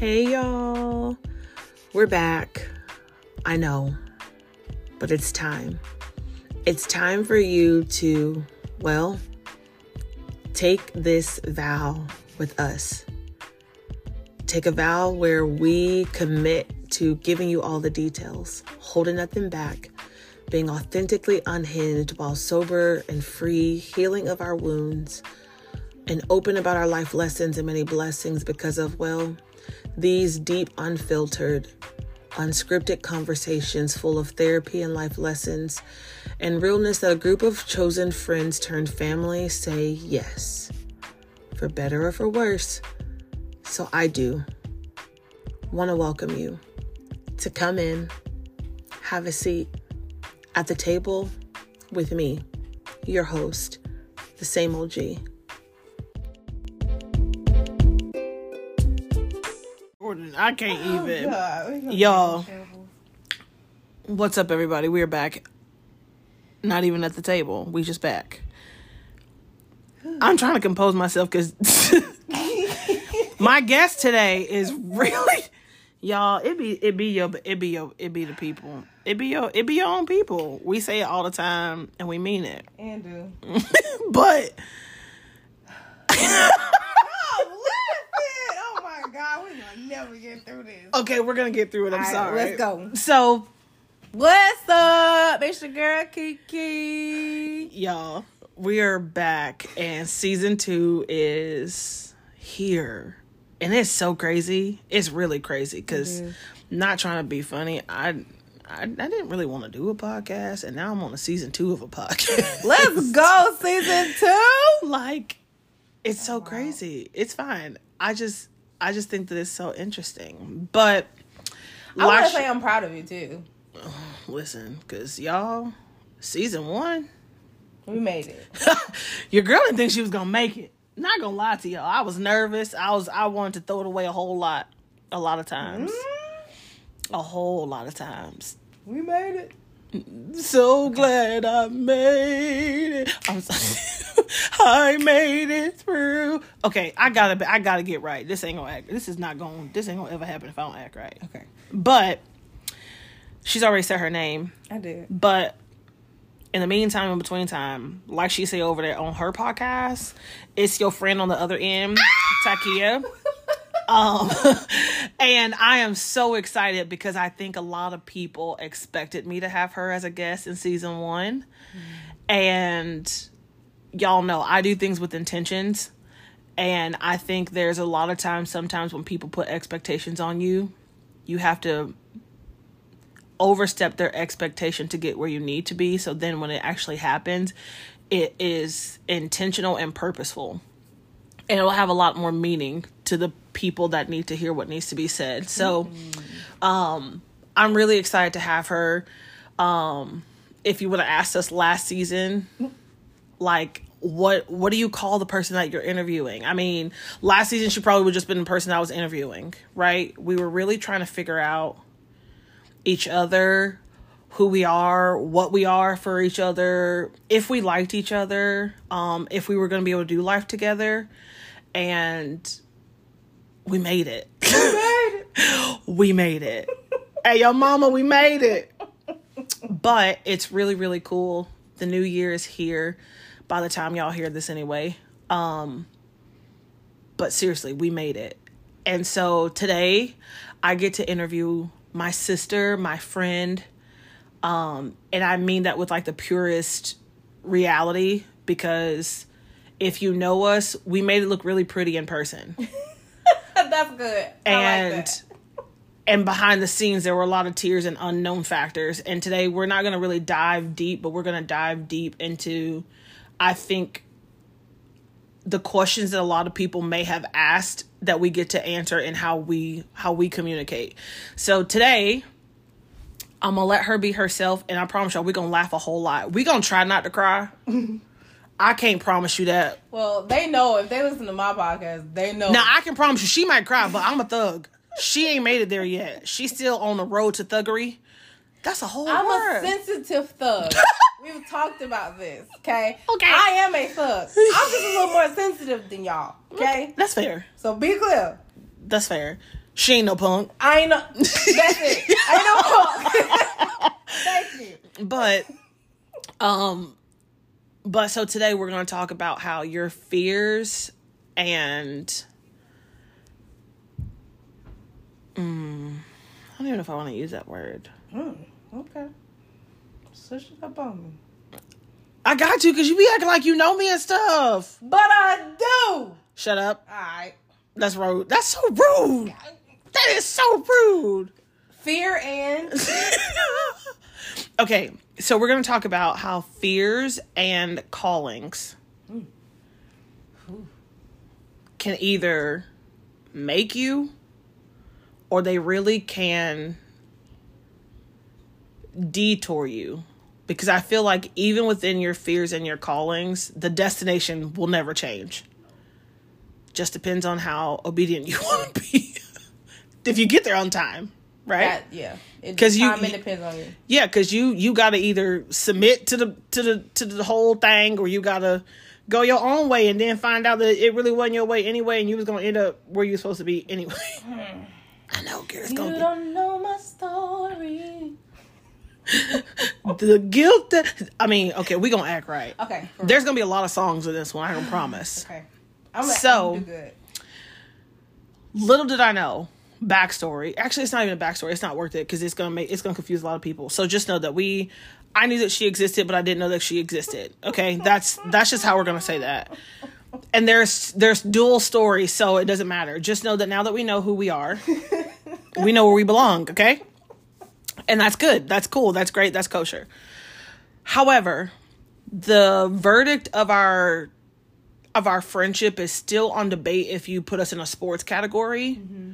Hey, y'all. We're back. I know, but it's time. It's time for you to, well, take this vow with us. Take a vow where we commit to giving you all the details, holding nothing back, being authentically unhinged while sober and free, healing of our wounds, and open about our life lessons and many blessings because of, well, these deep, unfiltered, unscripted conversations full of therapy and life lessons and realness that a group of chosen friends turned family say yes, for better or for worse. So I do want to welcome you to come in, have a seat at the table with me, your host, the same OG. I can't Oh, even. God, Y'all. be in trouble. What's up, everybody? We're back. Not even at the table. We just back. I'm trying to compose myself because my guest today is really y'all. It be it be your it be your it be the people. It be your it be your own people. We say it all the time and we mean it. Andrew. But Oh, listen! Oh my God, we're gonna never get through this. okay, we're gonna get through it. I'm right, sorry. let's go. So What's up? It's your girl Kiki. y'all we are back and season two is here and it's so crazy it's really crazy because not trying to be funny I, I i didn't really want to do a podcast and now i'm on a season two of a podcast Let's go, season two. like it's oh, so crazy it's fine i just i just think that it's so interesting but I want to say I'm proud of you too. listen because y'all season one We made it. Your girl didn't think she was gonna make it. Not gonna lie to y'all. I was nervous. I was I wanted to throw it away a whole lot. A lot of times. Mm-hmm. A whole lot of times. We made it. So glad I made it. I'm sorry. I made it through. Okay, I gotta I gotta get right. This ain't gonna act. This is not going. This ain't gonna ever happen if I don't act right. Okay. But she's already said her name. I did. But in the meantime, in between time, like she say over there on her podcast, it's your friend on the other end, Takia. Um, and I am so excited because I think a lot of people expected me to have her as a guest in season one. And y'all know I do things with intentions. And I think there's a lot of times, sometimes when people put expectations on you, you have to overstep their expectation to get where you need to be. So then when it actually happens, it is intentional and purposeful. And it'll have a lot more meaning to the people that need to hear what needs to be said. So um I'm really excited to have her. Um if you would have asked us last season, like what what do you call the person that you're interviewing? I mean, last season she probably would just been the person I was interviewing, right? We were really trying to figure out each other, who we are, what we are for each other, if we liked each other, um, if we were going to be able to do life together. And we made it. we made it. hey, yo, mama, we made it. But it's really, really cool. The new year is here by the time y'all hear this anyway. Um, but seriously, we made it. And so today I get to interview my sister, my friend, um, and I mean that with like the purest reality because if you know us, we made it look really pretty in person. That's good. I and like that. and behind the scenes there were a lot of tears and unknown factors. And today we're not going to really dive deep, but we're going to dive deep into I think the questions that a lot of people may have asked that we get to answer and how we how we communicate. So today I'm gonna let her be herself, and I promise y'all we're gonna laugh a whole lot. we gonna try not to cry. I can't promise you that. Well, they know if they listen to my podcast, they know. Now I can promise you she might cry, but I'm a thug. She ain't made it there yet. She's still on the road to thuggery. That's a whole I'm word. a sensitive thug. We've talked about this, okay? Okay. I am a thug. I'm just a little more sensitive than y'all, okay? That's fair. So be clear. That's fair. She ain't no punk. I ain't no. That's it. I ain't no punk. Thank you. But um but so today we're going to talk about how your fears and mm, I don't even know if I want to use that word. Hmm, okay. Switch it up on me. I got you because you be acting like you know me and stuff. But I do. Shut up. All right. That's rude. That's so rude. That is so rude. Fear and okay, so we're going to talk about how fears and callings can either make you or they really can detour you. Because I feel like even within your fears and your callings, the destination will never change. Just depends on how obedient you want to be. if you get there on time, right? that. Yeah. It 'Cause you- time it depends on you. Yeah, because you you got to either submit to the to the to the whole thing, or you got to go your own way, and then find out that it really wasn't your way anyway, and you was gonna end up where you were supposed to be anyway. Hmm. I know, You gonna don't know my story. The guilt that I mean. Okay, we gonna act right. Okay. There's gonna be a lot of songs in this one. I can promise. Okay. I'm gonna, So- I'm good. Little did I know backstory. Actually, it's not even a backstory. It's not worth it because it's gonna make it's gonna confuse a lot of people. So just know that we, I knew that she existed, but I didn't know that she existed. Okay, that's that's just how we're gonna say that. And there's there's dual stories, so it doesn't matter. Just know that now that we know who we are, we know where we belong. Okay, and that's good. That's cool. That's great. That's kosher. However, the verdict of our of our friendship is still on debate if you put us in a sports category mm-hmm.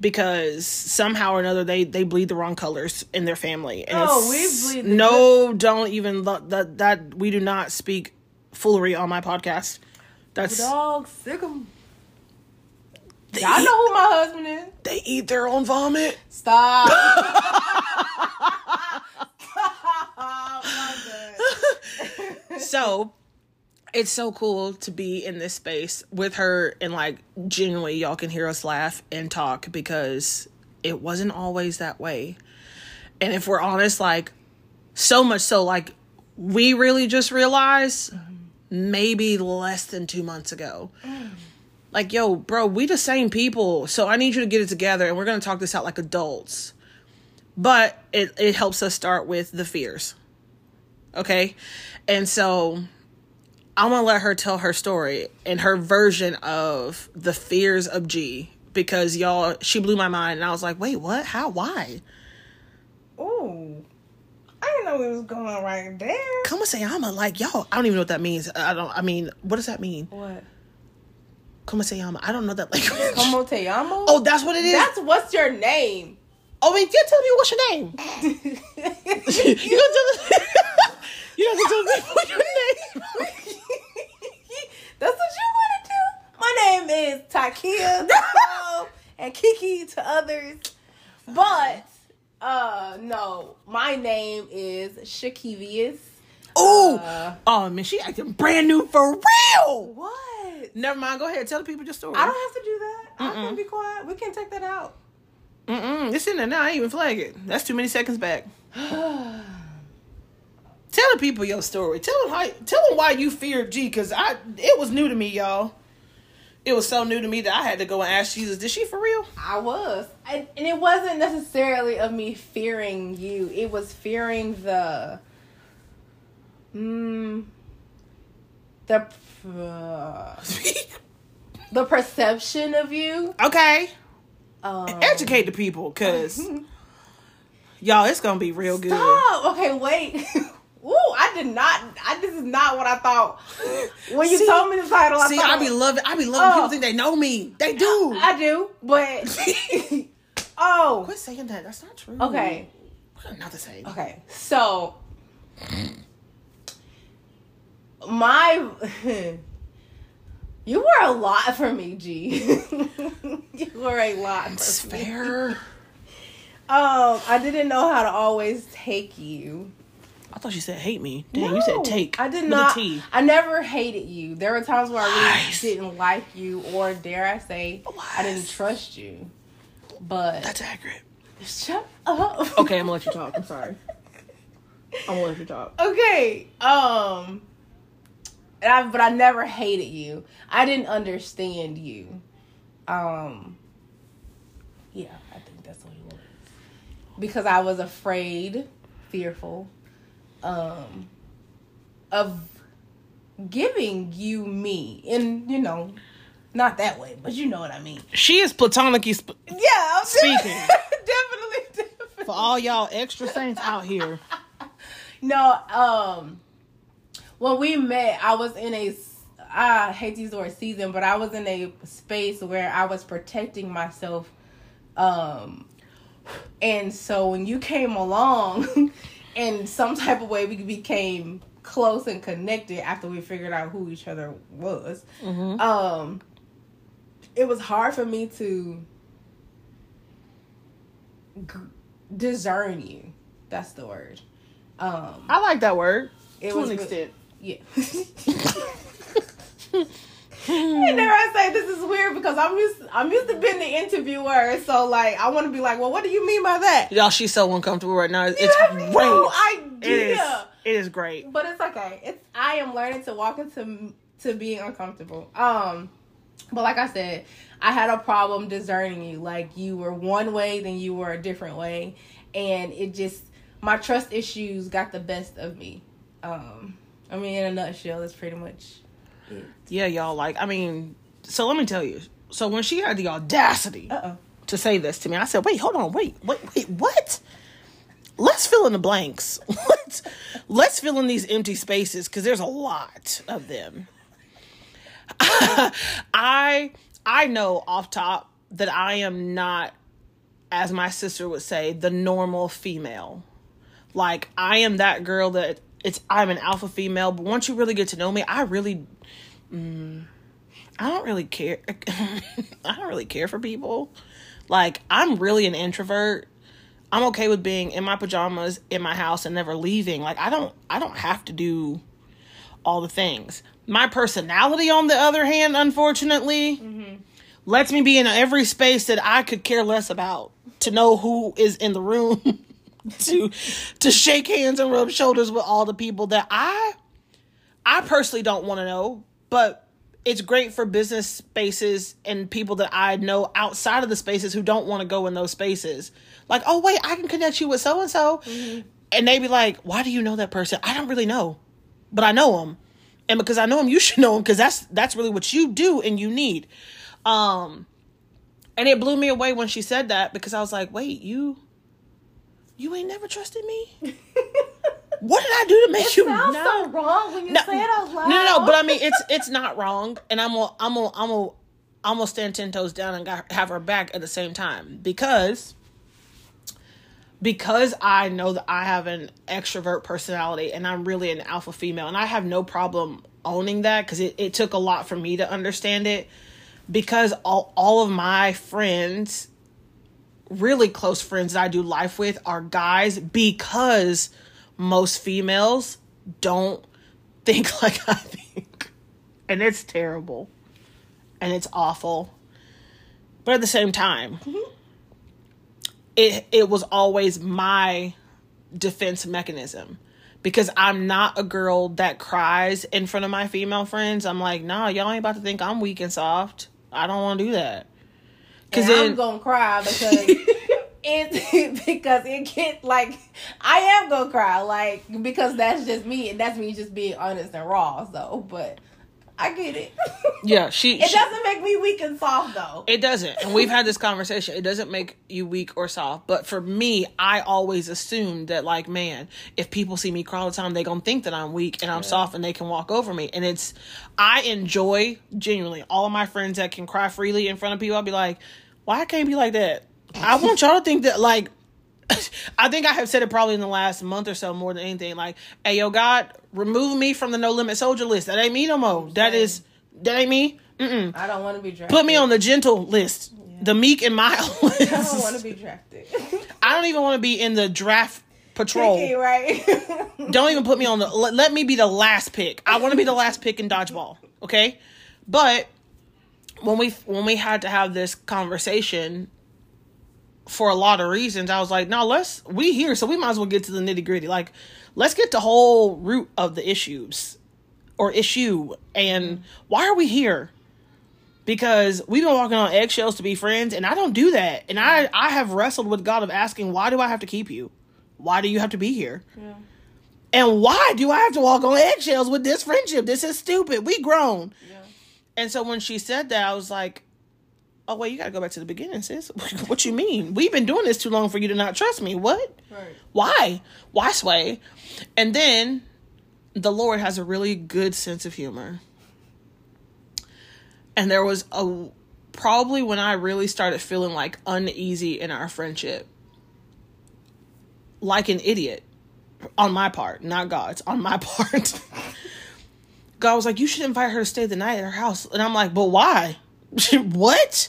because somehow or another they they bleed the wrong colors in their family and Oh, we bleed the- no don't even lo- that that we do not speak foolery on my podcast that's Dog sick 'em. They, Y'all eat, know who my husband is. they eat their own vomit Stop. Good. so it's so cool to be in this space with her and like genuinely y'all can hear us laugh and talk because it wasn't always that way and if we're honest like so much so like we really just realized mm-hmm. maybe less than two months ago mm. Like yo bro we the same people. So i need you to get it together and we're gonna talk this out like adults. But it, it helps us start with the fears. Okay? And so i'm gonna let her tell her story and her version of the fears of g because y'all she blew my mind and i was like wait what? How? Why? Ooh. I didn't know it was going on right there. come and say i'm a like y'all i don't even know what that means. I don't i mean what does that mean? What? Come and say i'm don't know that language Como te llamo? oh that's what it is That's what's your name. oh wait you tell me what's your name you gonna tell you gonna tell me what's your name That's what you want to do. My name is Takia some and Kiki to others. But uh no, my name is Shakivius. oh Uh, oh man she acting brand new for real what? Never mind go ahead tell the people your story I don't have to do that. I can be quiet. We can take that out. Mm-mm, it's in there now. I ain't even flag it. That's too many seconds back. Tell the people your story. Tell them how. Tell them why you feared G. Cause I. It was new to me, y'all. It was so new to me that I had to go and ask Jesus. Did she for real? I was. And, and it wasn't necessarily of me fearing you. It was fearing the mm, the uh, the perception of you. okay. Um, Educate the people, cause y'all, it's gonna be real good. Stop. Okay, wait. Ooh, I did not. I this is not what I thought. When you See- told me the title, I See, thought I be loving. I be loving Oh. people think they know me. They do. I do, but oh, Quit saying that. That's not true. okay, Not the same. okay. So my you were a lot for me, G. you were a lot. It's For me. fair. Um, I didn't know how to always take you. I thought you said hate me. Dang, you said take. I did not. I never hated you. There were times where I really didn't like you, or dare I say, I didn't trust you. But That's accurate. shut up. Okay, I'm gonna let you talk. I'm sorry. I'm gonna let you talk. okay. Um. And I, but I never hated you. I didn't understand you. Um. Yeah, I think that's what it was. Because I was afraid, fearful, um, of giving you me, and you know, not that way, but you know what I mean. She is platonically sp- Yeah, I'm Speaking. definitely, definitely. for all y'all extra saints out here. No, um, when we met, I was in a. I hate to use the word season, but I was in a space where I was protecting myself. Um, and so when you came along, in some type of way, we became close and connected after we figured out who each other was. Um, it was hard for me to g- discern you. That's the word. Um, I like that word it to was an extent. Yeah. and there I say this is weird because I'm used I'm used to being the interviewer, so like I want to be like, well, what do you mean by that? Y'all, she's so uncomfortable right now. It's You have great. no It is. idea. It is great. But it's okay. It's I am learning to walk into to being uncomfortable. Um, but like I said, I had a problem discerning you. Like you were one way, then you were a different way, and it just my trust issues got the best of me. Um, I mean, in a nutshell, that's pretty much it. Yeah, y'all. Like, I mean, so let me tell you. So when she had the audacity Uh oh. to say this to me, I said, "Wait, hold on, wait, wait, wait, what?" Let's fill in the blanks. let's let's fill in these empty spaces because there's a lot of them. I I know off top that I am not, as my sister would say, the normal female. Like I am that girl that it's I'm an alpha female, but once you really get to know me, I really mm, I don't really care. I don't really care for people. Like I'm really an introvert. I'm okay with being in my pajamas in my house and never leaving. Like I don't I don't have to do all the things. My personality on the other hand, unfortunately, lets me be in every space that I could care less about to know who is in the room to to shake hands and rub shoulders with all the people that I I personally don't want to know, but it's great for business spaces and people that I know outside of the spaces who don't want to go in those spaces. Like, oh wait, I can connect you with so and so, and they be like, "Why do you know that person?" I don't really know, but I know them, and because I know them, you should know them because that's that's really what you do and you need. Um, and it blew me away when she said that because I was like, "Wait, you, you ain't never trusted me." What did I do to make you Sounds know? so wrong when you No, say it out loud. No, no, no, but I mean, it's it's not wrong, and I'm gonna I'm gonna I'm gonna I'm gonna stand ten toes down and got, have her back at the same time because because I know that I have an extrovert personality and I'm really an alpha female, and I have no problem owning that because it, it took a lot for me to understand it because all all of my friends really close friends that I do life with are guys because most females don't think like I think. And it's terrible. And it's awful. But at the same time, mm-hmm. it it was always my defense mechanism. Because I'm not a girl that cries in front of my female friends. I'm like, nah, y'all ain't about to think I'm weak and soft. I don't want to do that. Cause then- I'm gonna cry because it because it get like I am gonna cry like because that's just me and that's me just being honest and raw. So, but I get it. Yeah, she. It she- doesn't make me weak and soft though. It doesn't. And we've had this conversation. It doesn't make you weak or soft. But for me, I always assumed that, like, man, if people see me cry all the time, they going to think that I'm weak and I'm soft and they can walk over me. And it's, I enjoy genuinely all of my friends that can cry freely in front of people. I'll be like, why I can't be like that? I want y'all to think that, like, I think I have said it probably in the last month or so more than anything. Like, hey, yo, God, remove me from the no limit soldier list. That ain't me no more. That is, that ain't me. Mm-mm. I don't want to be drafted. Put me on the gentle list, the meek and mild list. I don't want to be drafted. I don't even want to be in the draft patrol. Picky, right? Don't even put me on the. Let, let me be the last pick. I want to be the last pick in dodgeball. Okay, but when we when we had to have this conversation, for a lot of reasons. I was like, no, let's we here, so we might as well get to the nitty gritty. Like, let's get the whole root of the issues or issue and why are we here? Because we've been walking on eggshells to be friends, and I don't do that. And I I have wrestled with God of asking, why do I have to keep you? Why do you have to be here? Yeah. And why do I have to walk on eggshells with this friendship? This is stupid. We grown. Yeah. And so when she said that, I was like, "Oh wait, you got to go back to the beginning, sis. what you mean? We've been doing this too long for you to not trust me. What? Right. Why? Why sway?" And then the Lord has a really good sense of humor. And there was a probably when I really started feeling like uneasy in our friendship. Like an idiot on my part, not God's, on my part. God was like, You should invite her to stay the night at her house. And I'm like, But why? what?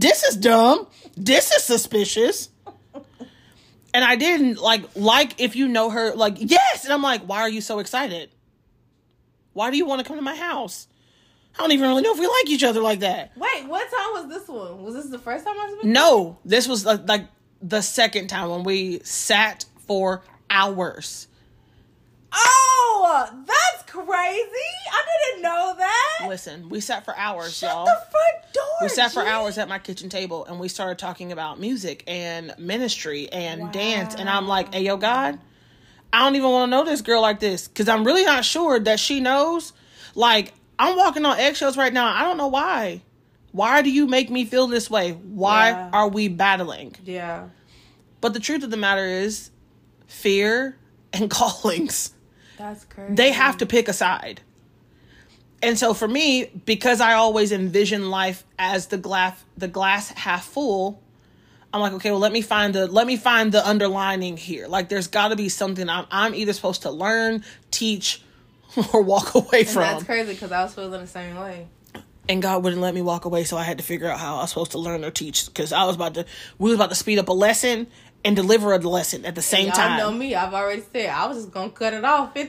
This is dumb. This is suspicious. And I didn't like like if you know her, like, yes. And I'm like, why are you so excited? Why do you want to come to my house? I don't even really know if we like each other like that. Wait, what time was this one? Was this the first time I was? with No, this was like, like the second time when we sat for hours. Oh, that's crazy! I didn't know that. Listen, we sat for hours, Shut y'all. the front door. we sat for G. hours at my kitchen table and we started talking about music and ministry and dance and i'm like hey yo god i don't even want to know this girl like this because i'm really not sure that she knows like i'm walking on eggshells right now i don't know why why do you make me feel this way why Yeah. are we battling Yeah. but the truth of the matter is fear and callings That's crazy. they have to pick a side. And so for me, because I always envision life as the glass the glass half full, I'm like, okay, well let me find the let me find the underlining here. Like there's got to be something I'm I'm either supposed to learn, teach, or walk away And from. that's crazy because I was feeling the same way. and God wouldn't let me walk away, so I had to figure out how I was supposed to learn or teach because I was about to we was about to speed up a lesson and deliver a lesson at the same time. Y'all time. know me. I've already said I was just gonna cut it off. yeah,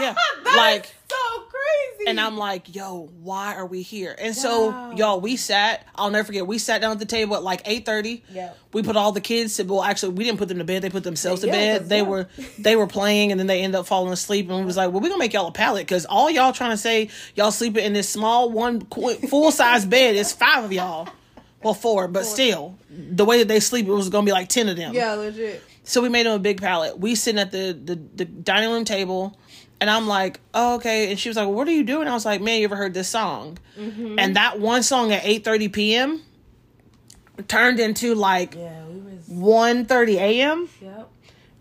Yeah, like so crazy. And I'm like, yo, why are we here? And so, y'all, we sat. I'll never forget. We sat down at the table at like eight thirty. Yeah. We put all the kids to. Well, actually, we didn't put them to bed. They put themselves to Yeah, bed. 'cause, They yeah. were they were playing, and then they ended up falling asleep. And we was like, well, we're gonna make y'all a pallet because all y'all trying to say y'all sleeping in this small one full size bed is five of y'all. Well, four, but still, the way that they sleep, it was gonna be like ten of them. yeah, legit. So we made him a big pallet. We sitting at the, the, the dining room table, and I'm like, oh, okay. And she was like, what are you doing? I was like, man, you ever heard this song? Mm-hmm. And that one song at 8:30 p.m. turned into like Yeah, was. 1:30 a.m. Yep.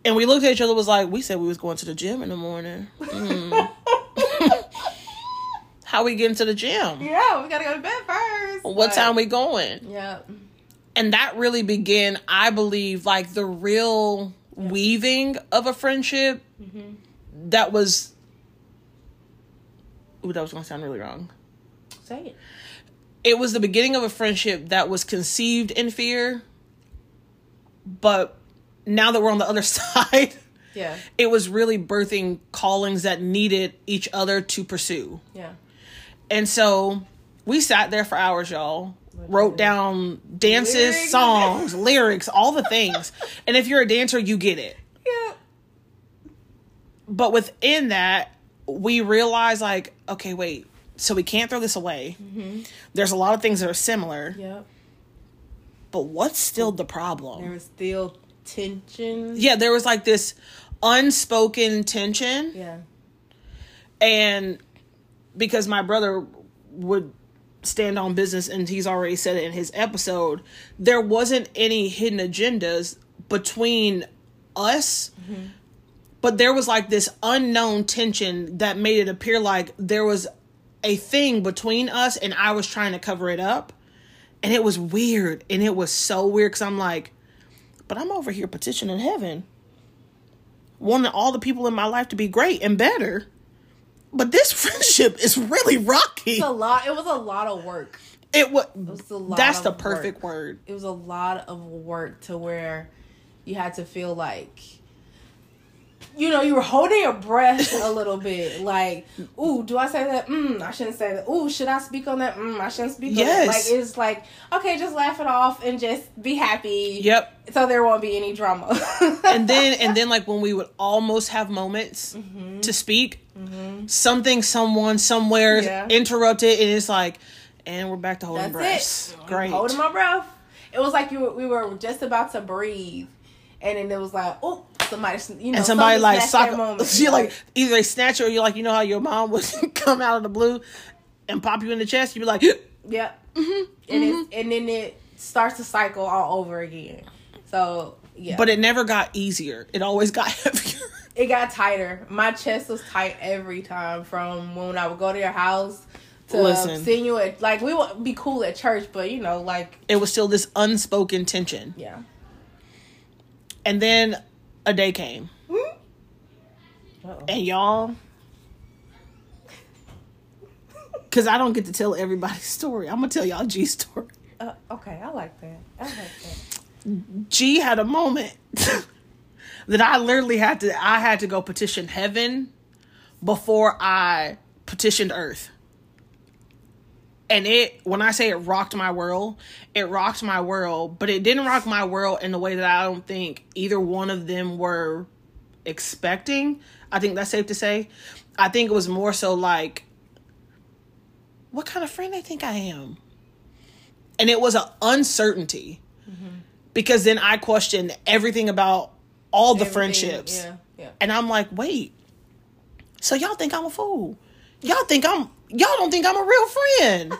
And we looked at each other. Was like, we said we was going to the gym in the morning. Mm. How we getting to the gym? Yeah, we gotta go to bed first. What time we going? Yep. and that really began i believe like the real weaving of a friendship mm-hmm. that was ooh that was gonna sound really wrong Say it. it was the beginning of a friendship that was conceived in fear but now that we're on the other side Yeah. it was really birthing callings that needed each other to pursue Yeah. and so we sat there for hours, y'all. Wrote down dances, Lyrics. songs, lyrics, all the things. And if you're a dancer, you get it. Yeah. But within that, we realized like, okay, wait, so we can't throw this away. Mm-hmm. There's a lot of things that are similar, Yep. but what's still the problem? There was still tension. yeah, there was like this unspoken tension. Yeah. and because my brother would stand on business and he's already said it in his episode there wasn't any hidden agendas between us but there was like this unknown tension that made it appear like there was a thing between us and I was trying to cover it up. And it was weird and it was so weird cuz I'm like but I'm over here petitioning heaven wanting all the people in my life to be great and better but this friendship is really rocky. It's a lot. It was a lot of work. It was. was a lot That's the perfect work. word. It was a lot of work to where you had to feel like you know, you were holding your breath a little bit. Like, ooh, do I say that? Mm, I shouldn't say that. Ooh, should I speak on that? Mm, I shouldn't speak Yes. on that. Like, it's like, okay, just laugh it off and just be happy. Yep. So there won't be any drama. and then and then like when we would almost have moments Mm-hmm. to speak something someone somewhere Yeah. interrupted and it's like and we're back to holding it. great Holding my breath. It was like you were, we were just about to breathe, and then it was like, oh, somebody, you know, and somebody like sock you like either they snatch you or you're like you know how your mom would come out of the blue and pop you in the chest you'd be like Yep. Mm-hmm. And it's and then it starts to cycle all over again. So yeah. but it never got easier it always got heavier it got tighter. My chest was tight every time from when I would go to your house to Listen. seeing you at like we would be cool at church, but you know, like it was still this unspoken tension yeah. and then a day came and y'all because i don't get to tell everybody's story i'm gonna tell y'all g's story Uh, okay, I like that. I like that. G had a moment that I literally had to I had to go petition heaven before I petitioned earth. And it when I say it rocked my world, it rocked my world, but it didn't rock my world in the way that I don't think either one of them were expecting. I think that's safe to say. I think it was more so like what kind of friend they think I am. And it was an uncertainty mm-hmm. because then I questioned everything about all the Everything, friendships. Yeah, yeah. And I'm like, wait, so y'all think I'm a fool? Y'all think I'm, y'all don't think I'm a real friend.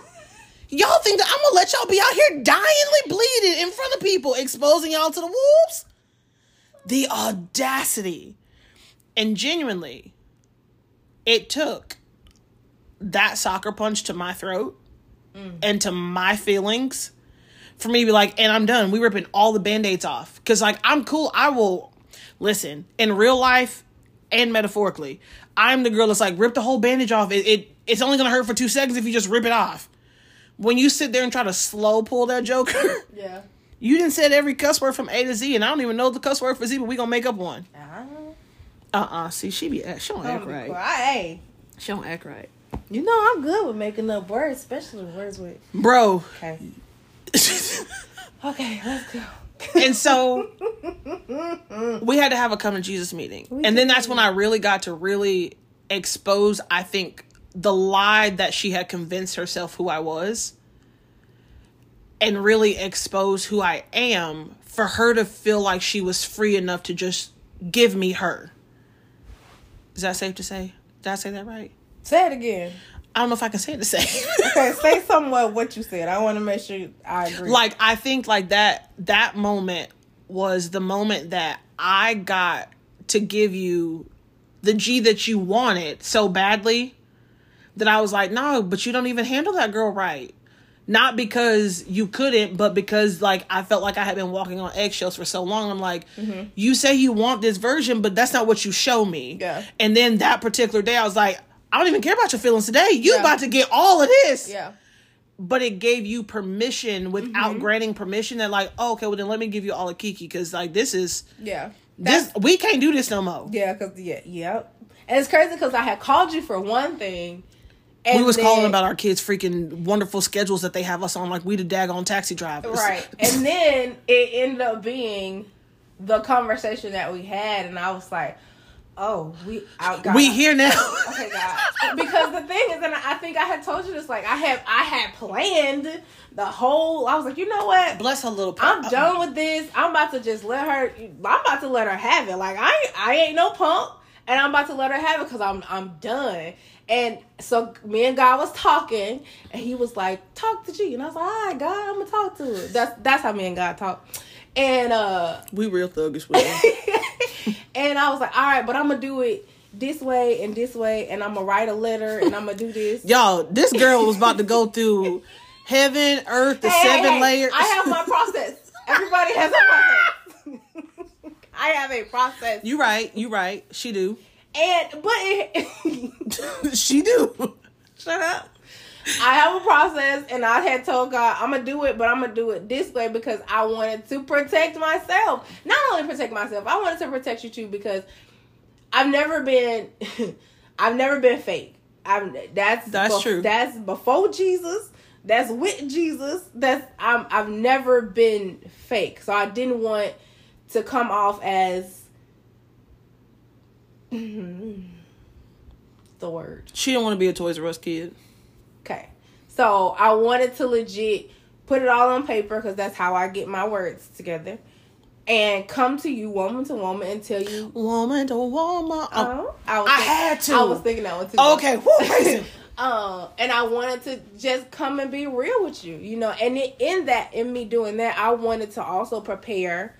y'all think that I'm gonna let y'all be out here dyingly bleeding in front of people, exposing y'all to the wolves? The audacity. And genuinely, it took that soccer punch to my throat mm. and to my feelings for me to be like, and I'm done. We ripping all the band-aids off. Cause like I'm cool. I will listen in real life and metaphorically. I'm the girl that's like rip the whole bandage off. It, it it's only gonna hurt for two seconds if you just rip it off. When you sit there and try to slow pull that joker, Yeah. you didn't said every cuss word from A to Z, and I don't even know the cuss word for Z, but we gonna make up one. Uh, Uh uh See, she be she don't act right. Hey, She don't act right, you know I'm good with making up words, especially words with. bro. Okay. Okay, let's go. and so we had to have a come to Jesus meeting. and then that's when I really got to really expose, I think, the lie that she had convinced herself who I was and really expose who I am for her to feel like she was free enough to just give me her. Is that safe to say? Did I say that right? Say it again. I don't know if I can say it the same. Okay, say somewhat what you said. I want to make sure I agree. like I think like that that moment was the moment that I got to give you the G that you wanted so badly that I was like, no, but you don't even handle that girl right. Not because you couldn't, but because like I felt like I had been walking on eggshells for so long. I'm like, you say you want this version, but that's not what you show me. Yeah. And then that particular day, I was like, I don't even care about your feelings today. You Yeah. about to get all of this yeah. but it gave you permission without Mm-hmm. granting permission that like oh, okay well then let me give you all a kiki because like this is Yeah. this we can't do this no more Yeah, cause yeah, yep. And it's crazy because I had called you for one thing. And we was then- calling about our kids freaking wonderful schedules that they have us on like we the daggone taxi drivers right, and then it ended up being the conversation that we had, and I was like, "Oh, we out." God. we here now Okay, God. Because the thing is, and I think I had told you this, like I have, I had planned the whole. I was like, you know what? bless her little I'm done with this. I'm about to just let her. I'm about to let her have it. Like I, I ain't no punk, and I'm about to let her have it because I'm, I'm done. And so me and God was talking, and he was like, "Talk to G," and I was like, "All right, God, I'm gonna talk to her." That's that's how me and God talk. And uh, we real thuggish with them. and I was like, "All right, but I'm gonna do it." This way and this way, and I'm gonna write a letter, and I'm gonna do this. y'all this girl was about to go through heaven earth the hey, seven hey, layers I have my process. Everybody has a process. I have a process. you right you right she do And but it, she do shut up I have a process, and I had told God I'm gonna do it, but I'm gonna do it this way because I wanted to protect myself. Not only protect myself, I wanted to protect you too because I've never been I've never been fake. I'm that's That's bef- true. That's before Jesus. That's with Jesus. That's I'm I've never been fake. So I didn't want to come off as the word. She don't want to be a Toys R Us kid. Okay. So I wanted to legit put it all on paper because that's how I get my words together. And come to you woman to woman and tell you Woman to woman. Oh, I, was I think- had to. I was thinking that one too. okay. Woo. Um, and I wanted to just come and be real with you, you know. And it, in that, in me doing that, I wanted to also prepare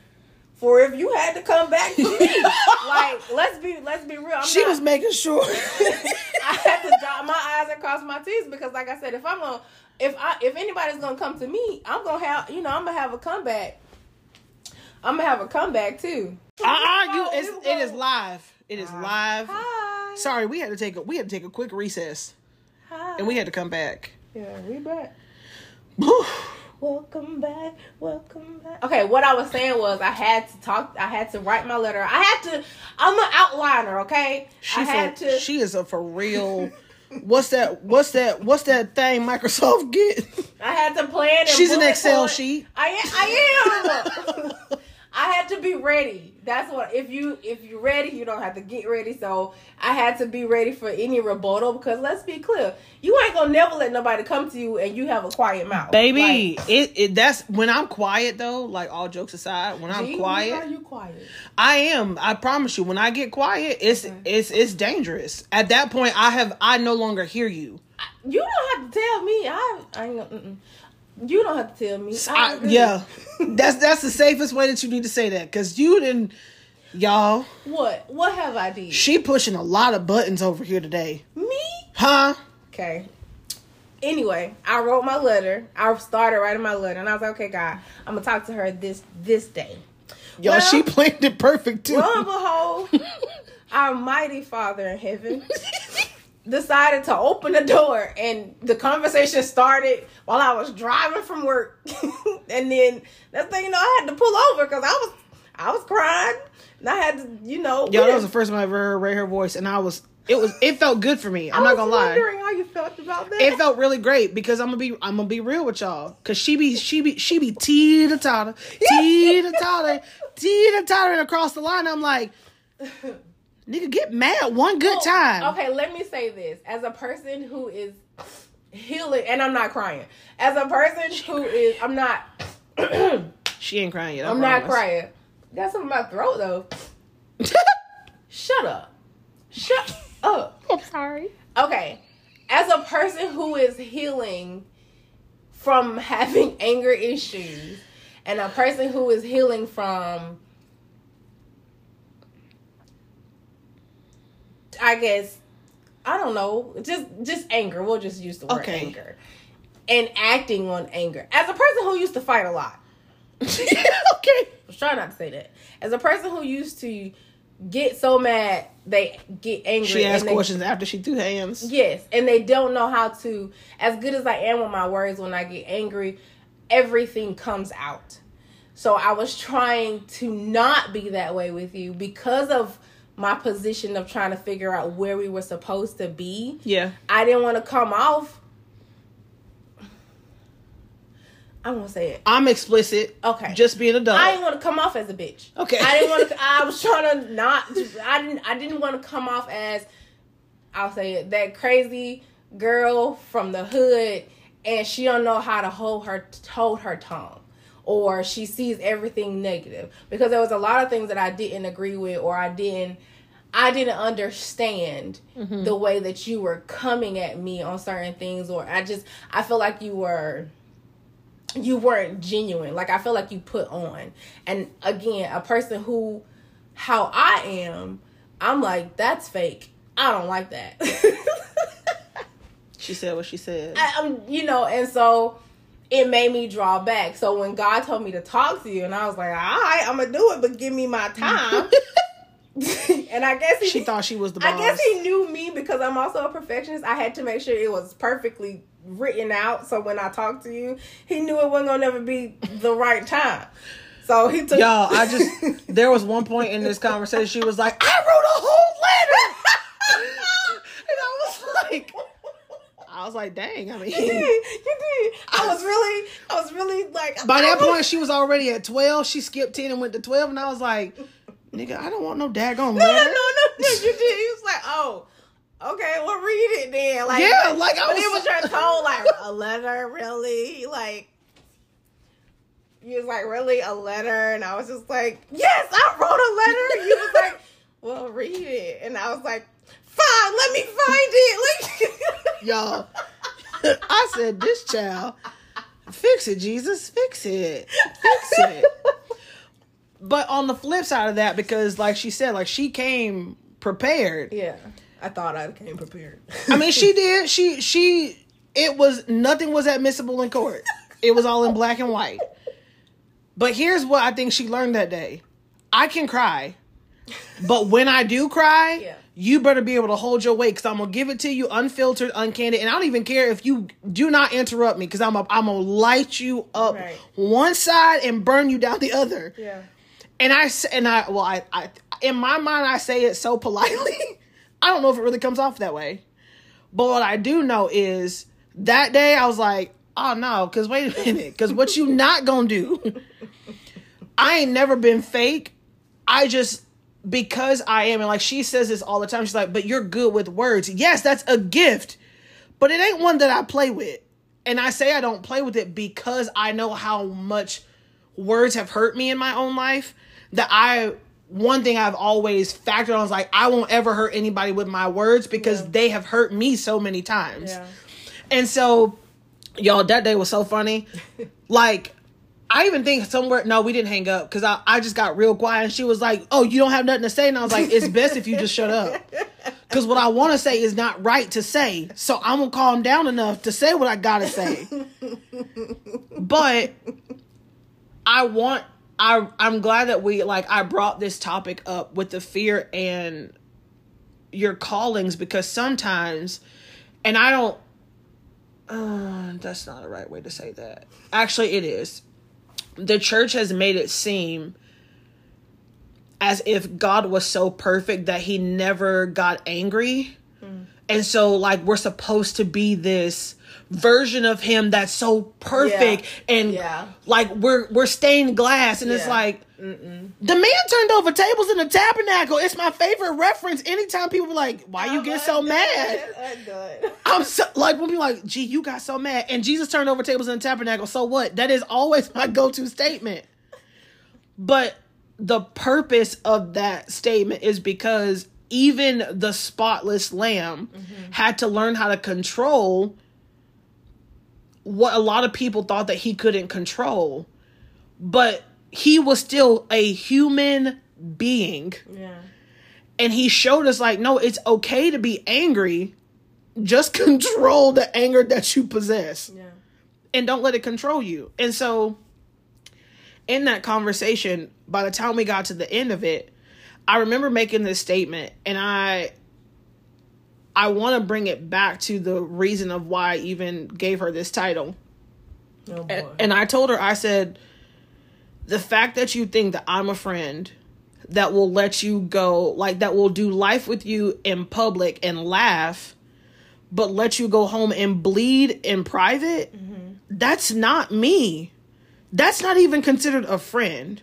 for if you had to come back to me. like, let's be let's be real. I'm she not- was making sure. I had to dot my eyes and cross my T's because, like I said, if I'm gonna, if I, if anybody's gonna come to me, I'm gonna have, you know, I'm gonna have a comeback. I'm gonna have a comeback too. Uh, uh, I argue. It's, We were it is live. It is live. Hi. Sorry, we had to take a we had to take a quick recess, Hi. and we had to come back. yeah, we back. Welcome back. Welcome back. Okay, what I was saying was I had to talk. I had to write my letter. I had to. I'm an outliner. Okay. She I had for, to. she is a for real. What's that? What's that? What's that thing Microsoft get? I had to plan. And She's an Excel point. sheet. I am. I am. I had to be ready. That's what. If you if you're ready, you don't have to get ready. So I had to be ready for any rebuttal because let's be clear, you ain't gonna never let nobody come to you and you have a quiet mouth, Baby, Like, it, it that's when I'm quiet though. Like all jokes aside, when I'm G, quiet, are you quiet? I am. I promise you. When I get quiet, it's Okay. it's it's dangerous. At that point, I have I no longer hear you. You don't have to tell me. I I ain't gonna. Mm-mm. You don't have to tell me. I I, yeah, that's that's the safest way that you need to say that because you didn't, y'all. What? What have I did? She pushing a lot of buttons over here today, me? huh? Okay. Anyway, I wrote my letter. I started writing my letter, and I was like, "Okay, God, I'm gonna talk to her this this day." Y'all, Well- she planned it perfect too. Lo and behold, our mighty Father in heaven decided to open the door, and the conversation started while I was driving from work. and then that's thing, you know, I had to pull over because I was I was crying, and I had to, you know, Yo, that was the first time I ever heard Ray her voice, and I was it was it felt good for me. I'm not gonna lie. Wondering how you felt about that? It felt really great because I'm gonna be I'm gonna be real with y'all because she be she be she be teeter totter teeter totter teeter tottering across the line. I'm like, nigga, get mad one good Well, time. Okay, let me say this. As a person who is healing, and I'm not crying. As a person who is, I'm not. She ain't crying yet. I I'm not crying. Got something in my throat though. Shut up. Shut up. I'm sorry. Okay. As a person who is healing from having anger issues and a person who is healing from I guess I don't know, just just anger. We'll just use the word Okay. anger. And acting on anger. As a person who used to fight a lot. okay. I was trying not to say that. As a person who used to get so mad they get angry. She asked they- questions after she threw hands. Yes, and they don't know how to. As good as I am with my words, when I get angry, everything comes out. So I was trying to not be that way with you because of my position of trying to figure out where we were supposed to be. Yeah. I didn't want to come off. I won't say it. I'm explicit. Okay. Just being a dog. I didn't want to come off as a bitch. Okay. I didn't want to. I was trying to not. I didn't. I didn't want to come off as. I'll say it. That crazy girl from the hood, and she don't know how to hold her hold her tongue, or she sees everything negative. Because there was a lot of things that I didn't agree with, or I didn't. I didn't understand mm-hmm. the way that you were coming at me on certain things, or I just I feel like you were you weren't genuine. Like I feel like you put on. And again, a person who how I am, I'm like, that's fake. I don't like that. she said what she said. I, I'm you know, and so it made me draw back. So when God told me to talk to you and I was like, all right, I'm gonna do it, but give me my time. and I guess he she thought she was the boss. I guess he knew me because I'm also a perfectionist. I had to make sure it was perfectly written out. So when I talked to you, he knew it wasn't gonna never be the right time. So he took Y'all, I just there was one point in this conversation she was like, I wrote a whole letter. and I was like I was like, dang, I mean you did. You did. I was really, I was really like. By that was- point she was already at twelve. She skipped ten and went to twelve and I was like, nigga, I don't want no daggone no, no, letter. no, no, no. You did. He was like, oh, okay, well, read it then. Like, Yeah, like, I was- it was your tone, like a letter, really, like. You was like, really a letter, and I was just like, yes, I wrote a letter. You was like, well, read it, and I was like, fine, let me find it. Like, Y'all. I said, this child, fix it, Jesus, fix it. Fix it. But on the flip side of that, because like she said, like she came prepared. yeah, I thought I came prepared. I mean, she did. She she it was nothing was admissible in court. It was all in black and white. But here's what I think she learned that day. I can cry. But when I do cry, Yeah. You better be able to hold your weight because I'm gonna give it to you unfiltered, uncandid, and I don't even care if you do not interrupt me because I'm a, I'm gonna light you up Right. one side and burn you down the other. yeah. And I and I well I, I in my mind I say it so politely. I don't know if it really comes off that way. But what I do know is that day I was like, oh no, because wait a minute, because what you not gonna do? I ain't never been fake. I just because I am, and like she says this all the time. She's like, but you're good with words. Yes, that's a gift, but it ain't one that I play with. And I say I don't play with it because I know how much words have hurt me in my own life. That I one thing I've always factored on is like I won't ever hurt anybody with my words because Yeah. they have hurt me so many times. Yeah. And so, y'all, that day was so funny. like, I even think somewhere, no, we didn't hang up because I, I just got real quiet. And she was like, Oh, you don't have nothing to say? And I was like, It's best if you just shut up. Because what I want to say is not right to say. So I'm going to calm down enough to say what I got to say. but I want. I, I'm glad that we like I brought this topic up with the fear and your callings because sometimes and I don't uh, that's not the right way to say that. Actually, it is. The church has made it seem as if God was so perfect that he never got angry. And so, like, we're supposed to be this version of him that's so perfect and Yeah. like we're we're stained glass and it's Yeah. like the man turned over tables in the tabernacle it's my favorite reference anytime people be like why you get so mad I'm. I'm so like when people like, gee, you got so mad, and Jesus turned over tables in the tabernacle. So what? That is always my go-to statement. But the purpose of that statement is because even the spotless lamb mm-hmm. had to learn how to control what a lot of people thought that he couldn't control. But he was still a human being Yeah. and he showed us like no it's okay to be angry just control the anger that you possess Yeah. and don't let it control you and so in that conversation by the time we got to the end of it i remember making this statement and i i want to bring it back to the reason of why i even gave her this title Oh and, and I told her, I said, the fact that you think that I'm a friend that will let you go, like that will do life with you in public and laugh, but let you go home and bleed in private, mm-hmm. that's not me. That's not even considered a friend.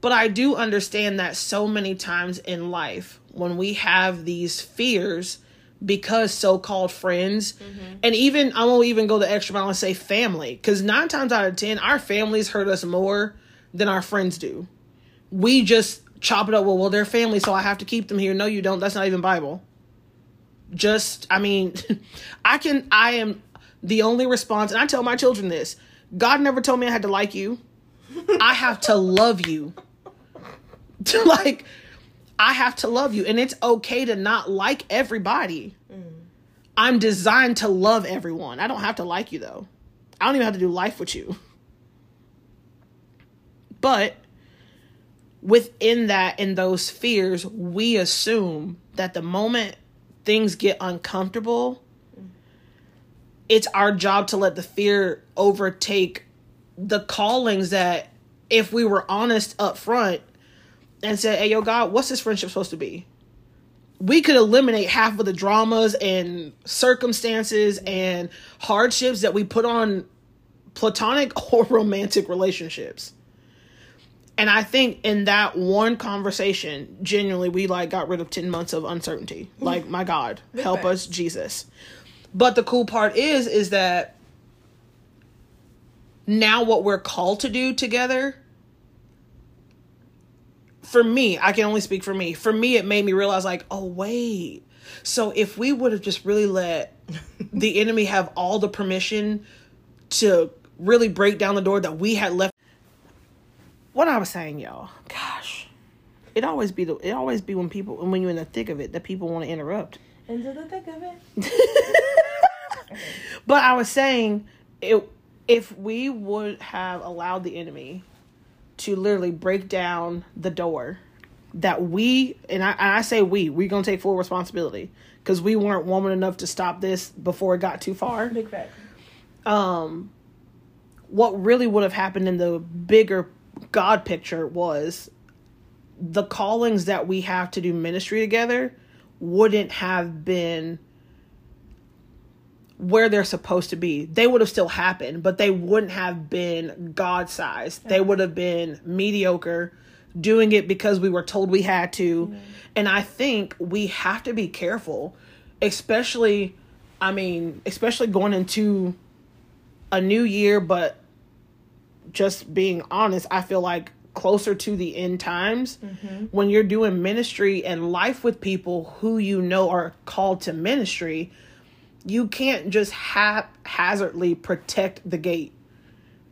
But I do understand that so many times in life, when we have these fears, because so-called friends mm-hmm. and even i won't even go the extra mile and say family because nine times out of ten our families hurt us more than our friends do. We just chop it up well well they're family so i have to keep them here. No you don't. That's not even bible. Just i mean i can i am the only response and i tell my children this god never told me i had to like you. I have to love you like I have to love you, and it's okay to not like everybody. Mm. I'm designed to love everyone. I don't have to like you though. I don't even have to do life with you. But within that, in those fears, we assume that the moment things get uncomfortable, mm. it's our job to let the fear overtake the callings that if we were honest up front and said, "Hey, yo, God, what's this friendship supposed to be?" We could eliminate half of the dramas and circumstances and hardships that we put on platonic or romantic relationships. And I think in that one conversation, genuinely, we like got rid of 10 months of uncertainty. Like, my God, help us, Jesus. But the cool part is, is that now what we're called to do together, for me, I can only speak for me. For me, it made me realize, like, oh, wait. So if we would have just really let the enemy have all the permission to really break down the door that we had left. What I was saying, y'all, gosh, it always be the it always be when people when you're in the thick of it that people want to interrupt. Into the thick of it. But I was saying, it, if we would have allowed the enemy to literally break down the door that we and I, and I say we we're gonna take full responsibility because we weren't woman enough to stop this before it got too far. Big fact. um what really would have happened in the bigger god picture was the callings that we have to do ministry together wouldn't have been where they're supposed to be. They would have still happened, but they wouldn't have been God sized. They would have been mediocre, doing it because we were told we had to. And I think we have to be careful, especially, I mean, especially going into a new year, but just being honest, I feel like closer to the end times mm-hmm. when you're doing ministry and life with people who you know are called to ministry, you can't just haphazardly protect the gate.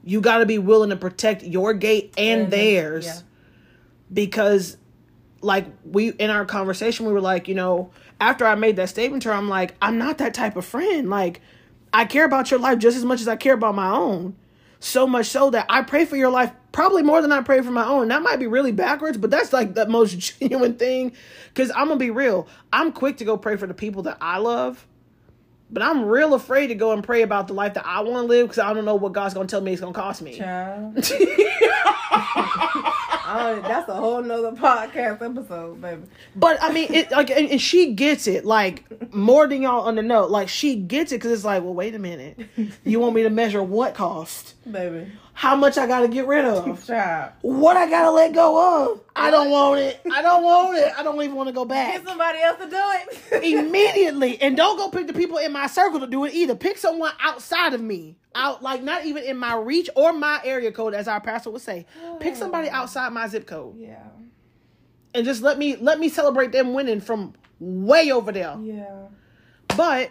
You got to be willing to protect your gate and, And- theirs. yeah. because like we in our conversation we were like you know after i made that statement to her i'm like i'm not that type of friend. Like i care about your life just as much as i care about my own. So much so that i pray for your life probably more than i pray for my own. That might be really backwards but that's like the most genuine thing. Because i'm gonna be real. I'm quick to go pray for the people that i love but i'm real afraid to go and pray about the life that i want to live because i don't know what god's gonna tell me it's gonna cost me Child. Oh, that's a whole nother podcast episode, baby. But I mean, it like, and, and she gets it like more than y'all on the note. Like she gets it because it's like, well, wait a minute, you want me to measure what cost, Baby. how much I got to get rid of, Child. what I got to let go of. I don't want it. I don't want it. I don't even want to go back Get somebody else to do it. immediately. And don't go pick the people in my circle to do it either. Pick someone outside of me. Out like not even in my reach or my area code, as our pastor would say. Pick somebody oh. outside my zip code yeah. and just let me let me celebrate them winning from way over there. Yeah. But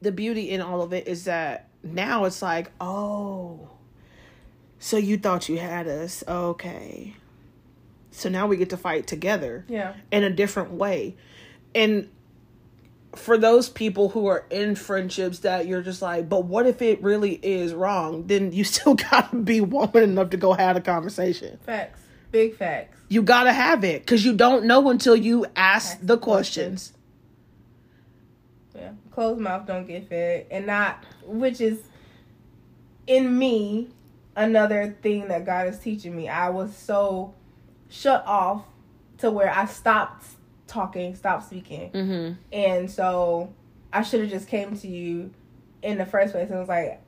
the beauty in all of it is that now it's like, oh, so you thought you had us. Okay. So now we get to fight together Yeah. in a different way. And for those people who are in friendships that you're just like, but what if it really is wrong? Then you still gotta be woman enough to go have a conversation. Facts. Big facts. You gotta have it because you don't know until you ask the the questions. Yeah. Closed mouth don't get fed. And not which is in me another thing that God is teaching me. I was so shut off to where I stopped talking, stopped speaking. Mm-hmm. And so I should have just came to you in the first place and was like,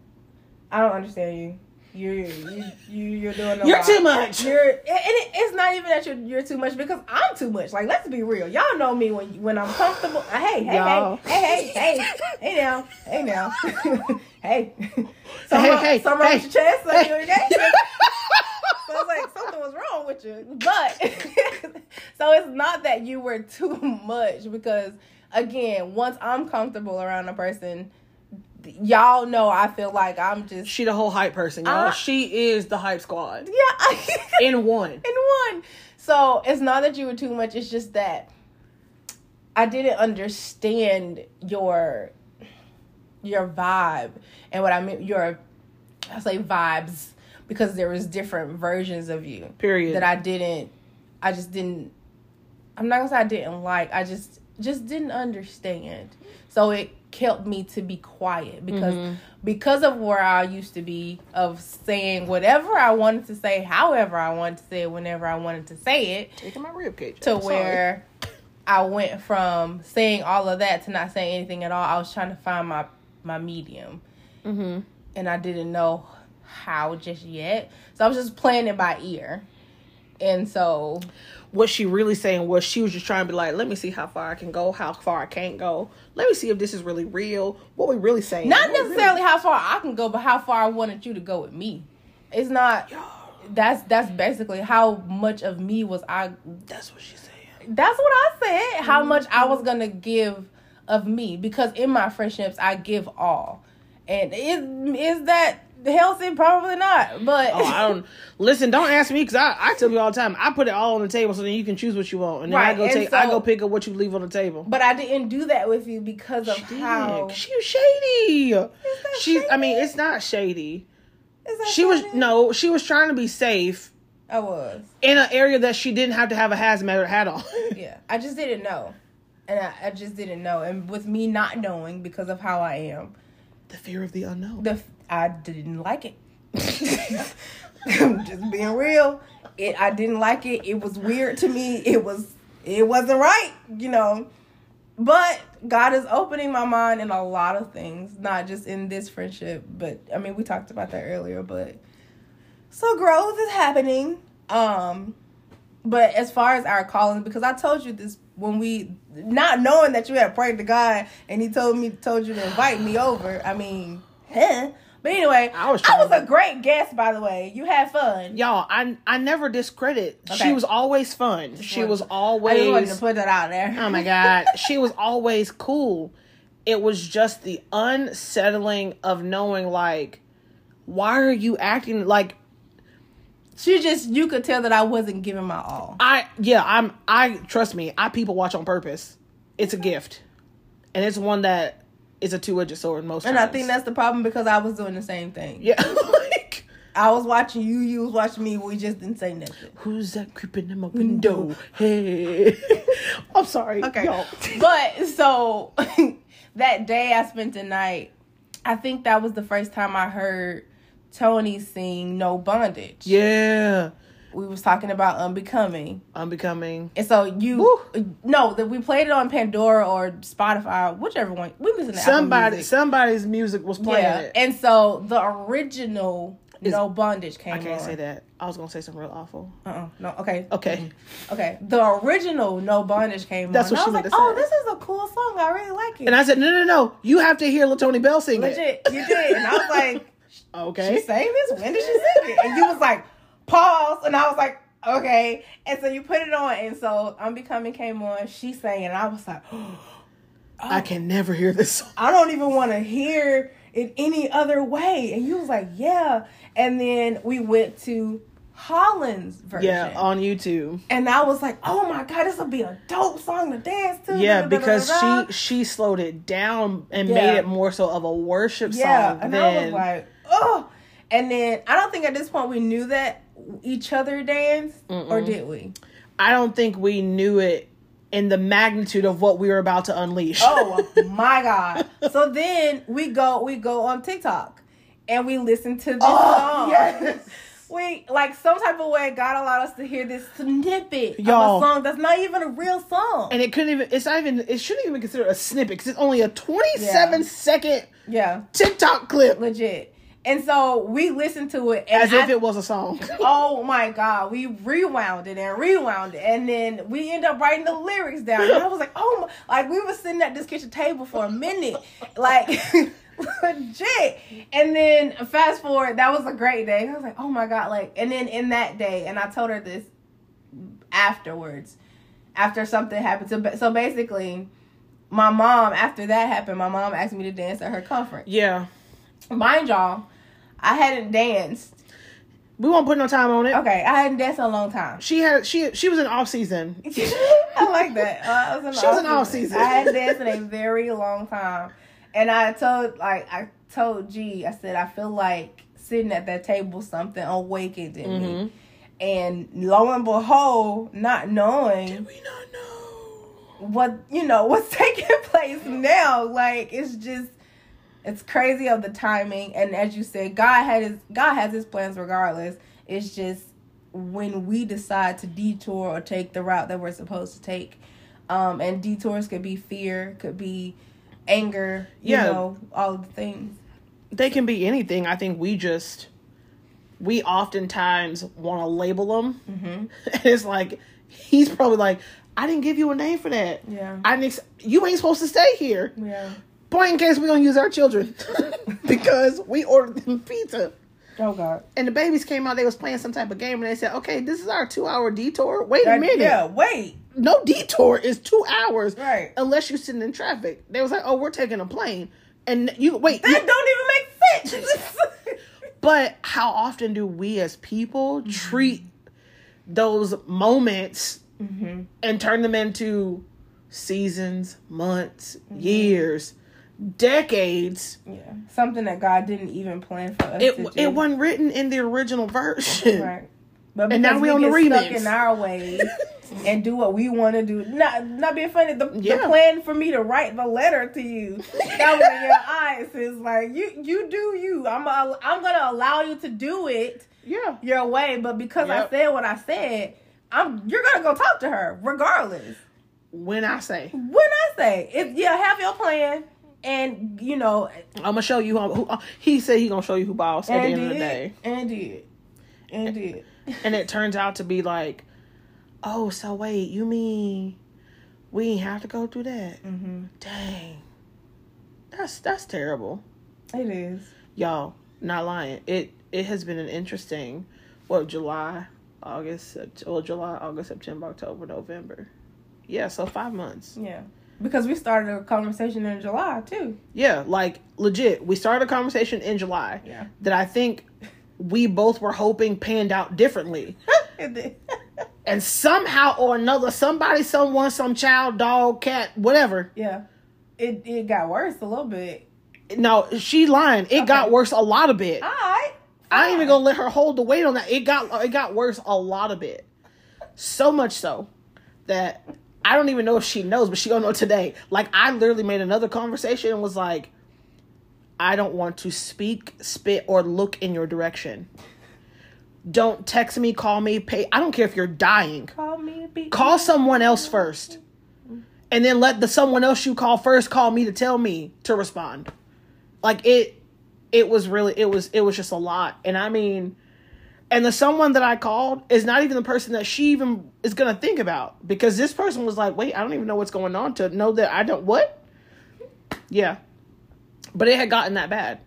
I don't understand you. You're you, you you're doing a You're lot. too much. You're and it, it's not even that you're you're too much because I'm too much. Like let's be real. Y'all know me when when I'm comfortable. uh, Hey hey Y'all. hey hey hey hey hey now hey now hey. So Hey, hey hey, so hey. your chest like Hey. you okay? So I was like, something was wrong with you. But so it's not that you were too much because again, once I'm comfortable around a person, y'all know I feel like I'm just She the whole hype person, y'all. Uh, she is the hype squad yeah in one. in one. So it's not that you were too much, it's just that I didn't understand your your vibe and what I mean your I say vibes because there was different versions of you. Period. that I didn't I just didn't I'm not gonna say I didn't like. I just just didn't understand. So it kept me to be quiet because because of where I used to be of saying whatever I wanted to say, however I wanted to say it, whenever I wanted to say it, Taking my rib cage. to I'm sorry. where I went from saying all of that to not saying anything at all. I was trying to find my my medium, Mm-hmm. and I didn't know how just yet. So I was just playing it by ear, and so what she really saying was she was just trying to be like, let me see how far I can go, how far I can't go. Let me see if this is really real. What we really saying? not What necessarily how far I can go, but how far I wanted you to go with me. It's not. Really, That's that's basically how much of me was I. that's what she's saying. That's what I said. How mm-hmm. much I was gonna give of me because in my friendships I give all, and is is that healthy? Probably not. But Oh, I don't listen. Don't ask me because I, I tell you all the time. I put it all on the table so then you can choose what you want, and then I go and take. I go pick up what you leave on the table. but I didn't do that with you because of She how. She was shady. She's. I mean, it's not shady. She was no. She was trying to be safe I was. in an area that she didn't have to have a hazmat hat on. Yeah, I just didn't know, and I, I just didn't know. And with me not knowing because of how I am, the fear of the unknown. the I didn't like it. I'm just being real. It I didn't like it. It was weird to me. It was it wasn't right, you know. But God is opening my mind in a lot of things, not just in this friendship, but I mean we talked about that earlier, but so growth is happening. Um but as far as our calling, because I told you this when we not knowing that you had prayed to God and he told me told you to invite me over. I mean, huh? But anyway, I was I was a great guest, by the way. You had fun. Y'all, I I never discredit. She was always fun. she wanted- was I just wanted always. to put that out there. Oh my god, she was always cool. It was just the unsettling of knowing like, why are you acting like She just you could tell that I wasn't giving my all. I? Yeah, I'm. I trust me. I people watch on purpose. It's a gift, and it's one that is a two edged sword most And times. I think that's the problem because I was doing the same thing. yeah. like, I was watching you, you was watching me, we just didn't say nothing. who's that creeping in my window? Hey, I'm sorry. Okay. y'all. But so that day I spent the night, I think that was the first time I heard Tony sing No Bondage. Yeah, We was talking about Unbecoming. I'm. And so you Woo. no, that we played it on Pandora or Spotify, whichever one. We listen to Somebody, Music. somebody's music was playing Yeah. it. And so the original No Bondage came I can't on. say that. I was gonna say something real awful. Uh-uh. No, okay. Okay. Okay. The original No Bondage came That's on. what and I was like, oh, this is a cool song. I really like it. And I said, no, no, no. You have to hear Latoni Bell sing it. Legit, you did. And I was like, Okay. she sang this? When did she sing it? And you was like, pause. And I was like, okay. And so you put it on. And so Unbecoming came on. She sang. And I was like, oh. I can never hear this song. I don't even want to hear it any other way. And you was like, yeah. And then we went to Holland's version. Yeah, on YouTube. and I was like, oh my God, this will be a dope song to dance to. Yeah, because she she slowed it down and Yeah. made it more so of a worship Yeah, song and I was like, oh. And then I don't think at this point we knew that each other danced, or did we? I don't think we knew it in the magnitude of what we were about to unleash. Oh my god! So then we go, we go on TikTok, and we listen to this oh, song. Oh, yes. We like some type of way God allowed us to hear this snippet Y'all. of a song that's not even a real song. and it couldn't even it's not even it shouldn't even be considered a snippet because it's only a 27 Yeah. second yeah, TikTok clip legit. And so we listened to it as if I- it was a song. Oh my god, we rewound it and rewound it, and then we end up writing the lyrics down. And I was like, oh my, like we were sitting at this kitchen table for a minute, like legit. And then fast forward, that was a great day. I was like, oh my god, like, and then in that day, and I told her this afterwards, after something happened. So, so basically, my mom, after that happened, my mom asked me to dance at her conference. yeah. Mind y'all, I hadn't danced. We won't put no time on it. Okay, I hadn't danced in a long time. She had she she was in off season. I like that. Uh, I was She was in off season. I hadn't danced in a very long time, and I told like I told G, I said I feel like sitting at that table something awakened in Mm-hmm. me, and lo and behold, not knowing, Did We not know. what you know what's taking place now. Like it's just it's crazy of the timing. And as you said, God had his God has his plans regardless. It's just when we decide to detour or take the route that we're supposed to take. Um, and detours could be fear, could be anger, you Yeah. know, all of the things. They can be anything. I think we just we oftentimes want to label them. Mm-hmm. It's like he's probably like, I didn't give you a name for that. Yeah. I didn't. Ex- you ain't supposed to stay here. Yeah. Point in case we gonna use our children because we ordered them pizza. Oh God. And the babies came out. They was playing some type of game, and they said, "Okay, this is our two-hour detour. Wait a minute, yeah. Wait. no detour is two hours, Right. Unless you're sitting in traffic." They was like, "Oh, we're taking a plane," and you wait. That you- don't even make sense. but how often do we as people Mm-hmm. treat those moments Mm-hmm. and turn them into seasons, months, Mm-hmm. years, decades? yeah. Something that God didn't even plan for us It it wasn't written in the original version. Right. But And now because we on the get stuck in our ways and do what we want to do. Not not being funny. The, Yeah. the plan for me to write the letter to you that was in your eyes is like you you do you. I'm a, I'm gonna allow you to do it Yeah. your way. But because Yep. I said what I said, I'm you're gonna go talk to her regardless. When I say When I say if yeah, have your plan and you know I'm gonna show you who, uh, he said he gonna show you who boss at the end of the day, and did and did. and it turns out to be like, oh, so wait, you mean we ain't have to go through that? Mm-hmm. Dang, that's that's terrible. It is. y'all not lying it it has been an interesting what july august well july august september october november yeah so five months Yeah. Because we started a conversation in July too. yeah like legit we started a conversation in july Yeah. that i think we both were hoping panned out differently and somehow or another somebody someone some child dog cat whatever yeah. It it got worse a little bit. no she lying it got worse a lot of bit All right. I ain't even gonna let her hold the weight on that. It got it got worse a lot of it. So much so that I don't even know if she knows, but she gonna know today. Like I literally made another conversation and was like, I don't want to speak, spit, or look in your direction. Don't text me, call me, pay. I don't care if you're dying. Call me. Call someone else first. And then let the someone else you call first call me to tell me to respond. Like it it was really it was it was just a lot. And I mean and the someone that I called is not even the person that she even is gonna think about. Because this person was like, wait, I don't even know what's going on to know that I don't what? Yeah. But it had gotten that bad.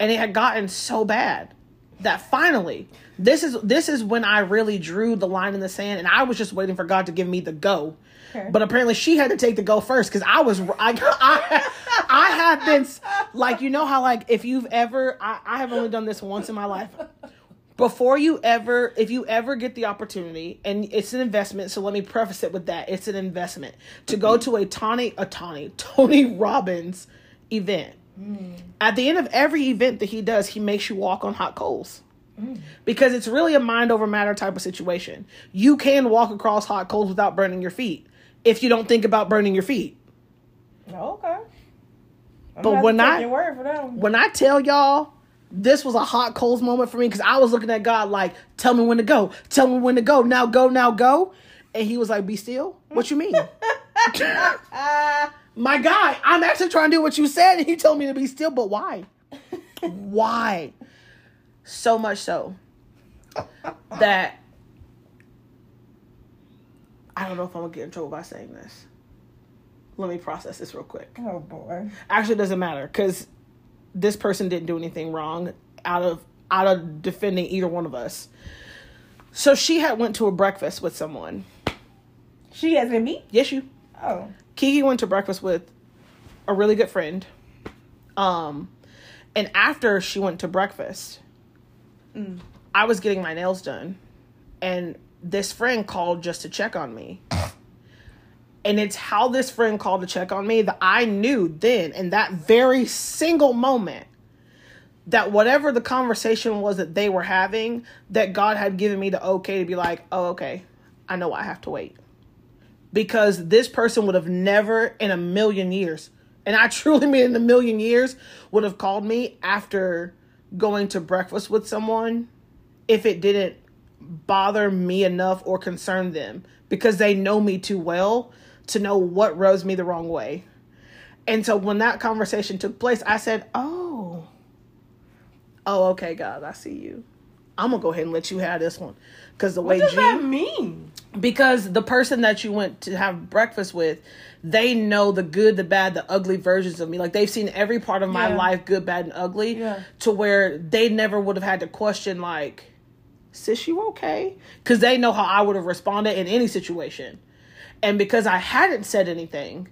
And it had gotten so bad that finally this is this is when I really drew the line in the sand and I was just waiting for God to give me the go. But apparently she had to take the go first because I was I, I I have been like you know how like if you've ever I, I have only done this once in my life. Before you ever if you ever get the opportunity and it's an investment, so let me preface it with that. It's an investment to go to a Tony a Tony Tony Robbins event. Hmm. At the end of every event that he does, he makes you walk on hot coals. Hmm. Because it's really a mind over matter type of situation. You can walk across hot coals without burning your feet if you don't think about burning your feet. Oh, okay. I'm But when I- your word for. When I tell y'all this was a hot coals moment for me because I was looking at God like, tell me when to go, tell me when to go, now go, now go. And he was like, be still? What you mean? My guy, I'm actually trying to do what you said, and you told me to be still, but why? why? So much so that I don't know if I'm gonna get in trouble by saying this. Let me process this real quick. Oh boy. Actually, it doesn't matter because this person didn't do anything wrong out of out of defending either one of us. So she had went to a breakfast with someone. She as in me? Yes, you. Oh. Kiki went to breakfast with a really good friend. Um, and after she went to breakfast, I was getting my nails done, and this friend called just to check on me. And it's how this friend called to check on me that I knew then, in that very single moment, that whatever the conversation was that they were having, that God had given me the okay to be like, oh, okay, I know I have to wait. Because this person would have never in a million years, and I truly mean in a million years, would have called me after going to breakfast with someone if it didn't bother me enough or concern them because they know me too well to know what rubs me the wrong way. And so when that conversation took place, I said, Oh, oh, okay, God, I see you. I'm gonna go ahead and let you have this one. Cause the What way does G, that mean? because the person that you went to have breakfast with, they know the good, the bad, the ugly versions of me. Like they've seen every part of my Yeah. life, good, bad, and ugly, Yeah. to where they never would have had to question like, "Sis, you okay?" Because they know how I would have responded in any situation, and because I hadn't said anything,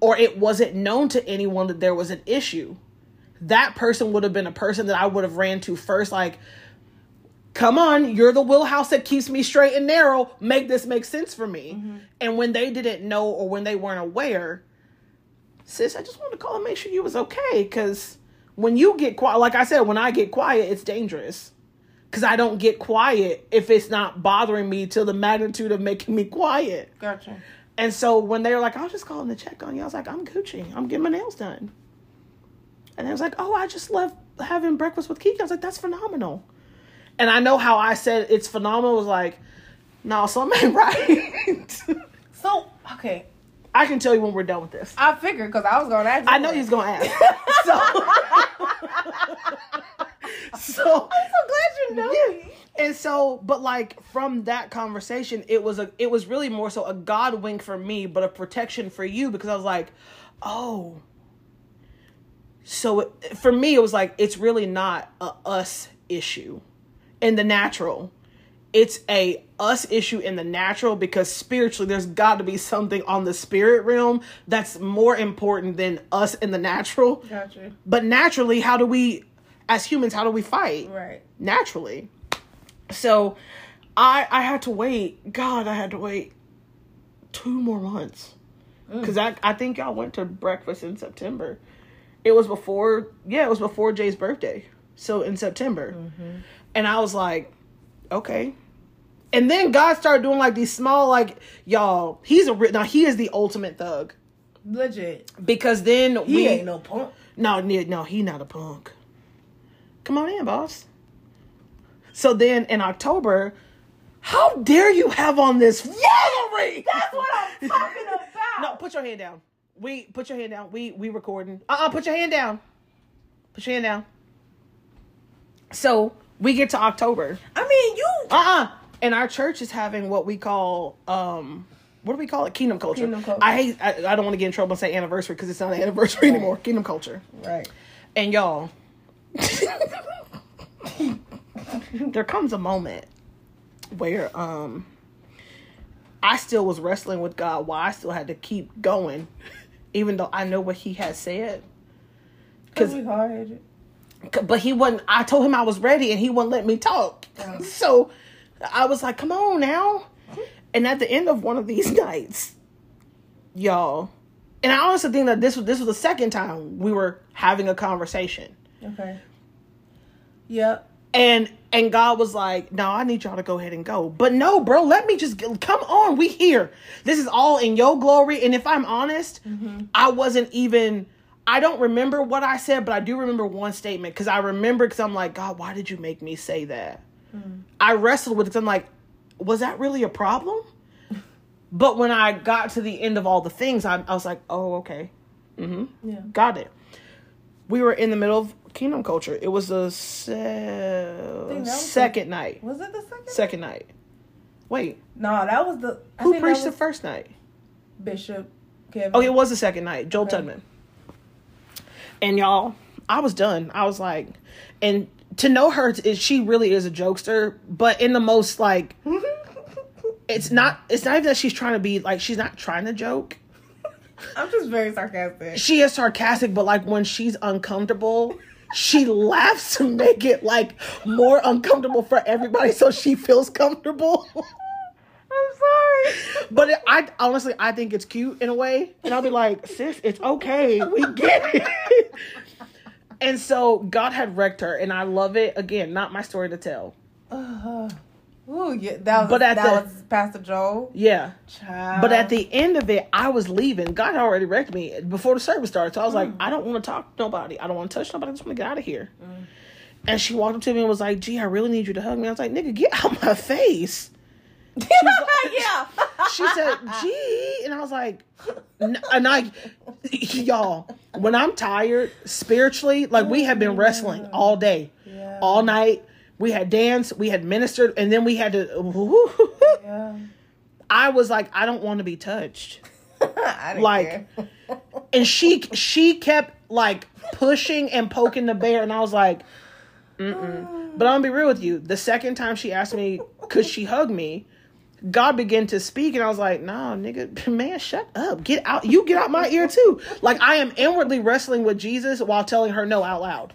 or it wasn't known to anyone that there was an issue, that person would have been a person that I would have ran to first, like. Come on, you're the wheelhouse that keeps me straight and narrow. Make this make sense for me. Mm-hmm. And when they didn't know or when they weren't aware, sis, I just wanted to call and make sure you was okay. Cause when you get quiet, like I said, when I get quiet, it's dangerous. Cause I don't get quiet if it's not bothering me to the magnitude of making me quiet. Gotcha. And so when they were like, I'll just call in to check on you, I was like, I'm Gucci. I'm getting my nails done. And they was like, Oh, I just left having breakfast with Kiki. I was like, That's phenomenal. And I know how I said it's phenomenal was like, no, something ain't right. So okay, I can tell you when we're done with this. I figured because I was gonna ask. I know he's gonna ask. so, so I'm so glad you know me. and so but like from that conversation it was a it was really more so a god wink for me but a protection for you because i was like oh so it, for me it was like it's really not a us issue in the natural it's a us issue in the natural because spiritually there's got to be something on the spirit realm that's more important than us in the natural Gotcha. but naturally how do we as humans how do we fight Right. naturally. So I I had to wait. God, I had to wait two more months. Mm. Cuz I I think y'all went to breakfast in September. It was before yeah, it was before Jay's birthday. So in September. Mm-hmm. And I was like, okay. And then God started doing like these small like y'all, he's a now he is the ultimate thug Legit. because then He we ain't no punk. no, no, he not a punk. Come on in, boss. So then in October, how dare you have on this foolery? That's what I'm talking about. No, put your hand down. We put your hand down. We we recording. Uh uh put your hand down. Put your hand down. So we get to October. I mean, you. Uh uh And our church is having what we call um what do we call it? Kingdom culture. Kingdom culture. I hate I, I don't want to get in trouble and say anniversary because it's not an anniversary anymore. Kingdom culture. Right. And y'all, there comes a moment where um I still was wrestling with God why I still had to keep going, even though I know what he had said. We hard but he wasn't I told him I was ready and he wouldn't let me talk. Yeah. So I was like, come on now. And at the end of one of these nights, y'all, and I honestly think that this was this was the second time we were having a conversation. Okay. Yep. And and God was like, "No, I need y'all to go ahead and go." But no, bro, let me just come on. We here. This is all in your glory. And if I'm honest, mm-hmm. I wasn't even. I don't remember what I said, but I do remember one statement because I remember because I'm like, God, why did you make me say that? Mm. I wrestled with it. I'm like, was that really a problem? but when I got to the end of all the things, I, I was like, oh, okay. Mm-hmm. Yeah. Got it. We were in the middle of Kingdom Culture. It was the se- think that was second night. Was it the second? Second night. Wait, No, that was the. I who preached the first night? Bishop Kevin. Oh, it was the second night. Joel Okay. Tudman. And y'all, I was done. I was like, and to know her, is she really is a jokester, but in the most like, it's not. It's not even that she's trying to be like she's not trying to joke. I'm just very sarcastic. she is sarcastic, but like when she's uncomfortable, she laughs to make it like more uncomfortable for everybody so she feels comfortable. I'm sorry. But it, I honestly, I think it's cute in a way, and I'll be like, "Sis, it's okay. We get it." and so God had wrecked her, and I love it. Again, not my story to tell, Uh, Ooh, yeah, that was But at that the- was Pastor Joel. Yeah. Child. But at the end of it, I was leaving. God had already wrecked me before the service started. So I was like, mm. I don't want to talk to nobody. I don't want to touch nobody. I just want to get out of here. Mm. And she walked up to me and was like, gee, I really need you to hug me. I was like, nigga, get out of my face. yeah. She said, gee. And I was like, and I, y'all, when I'm tired spiritually, like we have been wrestling all day, Yeah. all night. We had danced, we had ministered, and then we had to. yeah. I was like, I don't want to be touched. Like, and she she kept like pushing and poking the bear and i was like Mm-mm. but i'm gonna be real with you the second time she asked me could she hug me god began to speak and i was like no nigga man shut up get out you get out my ear too like i am inwardly wrestling with jesus while telling her no out loud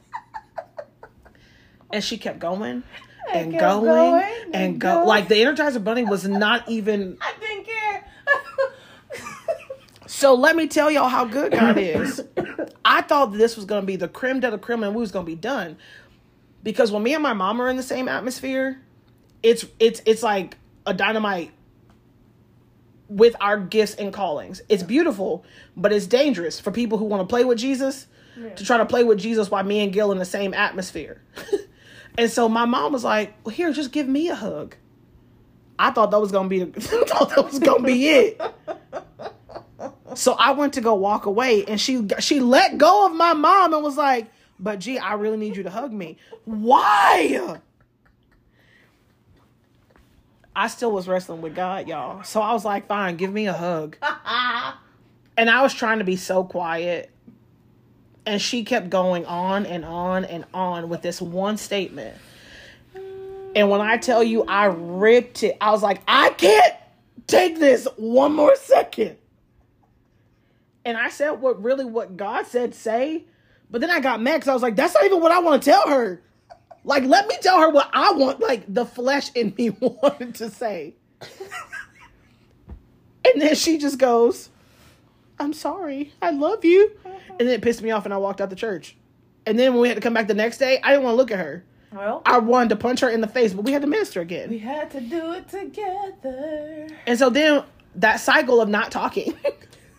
and she kept going and kept going, going and and go going. like the energizer bunny was not even I didn't care. So let me tell y'all how good God is. I thought this was gonna be the creme de la creme and we was gonna be done. Because when me and my mom are in the same atmosphere, it's it's it's like a dynamite with our gifts and callings. It's beautiful, but it's dangerous for people who want to play with Jesus to try to play with Jesus while me and Gil in the same atmosphere. and so my mom was like, Well, here, just give me a hug. I thought that was gonna be the, thought that was gonna be it. So I went to go walk away, and she she let go of my mom and was like, "But gee, I really need you to hug me." Why? I still was wrestling with God, y'all. So I was like, "Fine, give me a hug." And I was trying to be so quiet, and she kept going on and on and on with this one statement. And when I tell you, I ripped it. I was like, "I can't take this one more second and I said what really what God said say, but then I got mad because I was like, that's not even what I want to tell her. Like, let me tell her what I want, like the flesh in me wanted to say. and then she just goes, I'm sorry, I love you. And then it pissed me off and I walked out the church. And then when we had to come back the next day, I didn't want to look at her. well, I wanted to punch her in the face, but we had to minister again. we had to do it together. And so then that cycle of not talking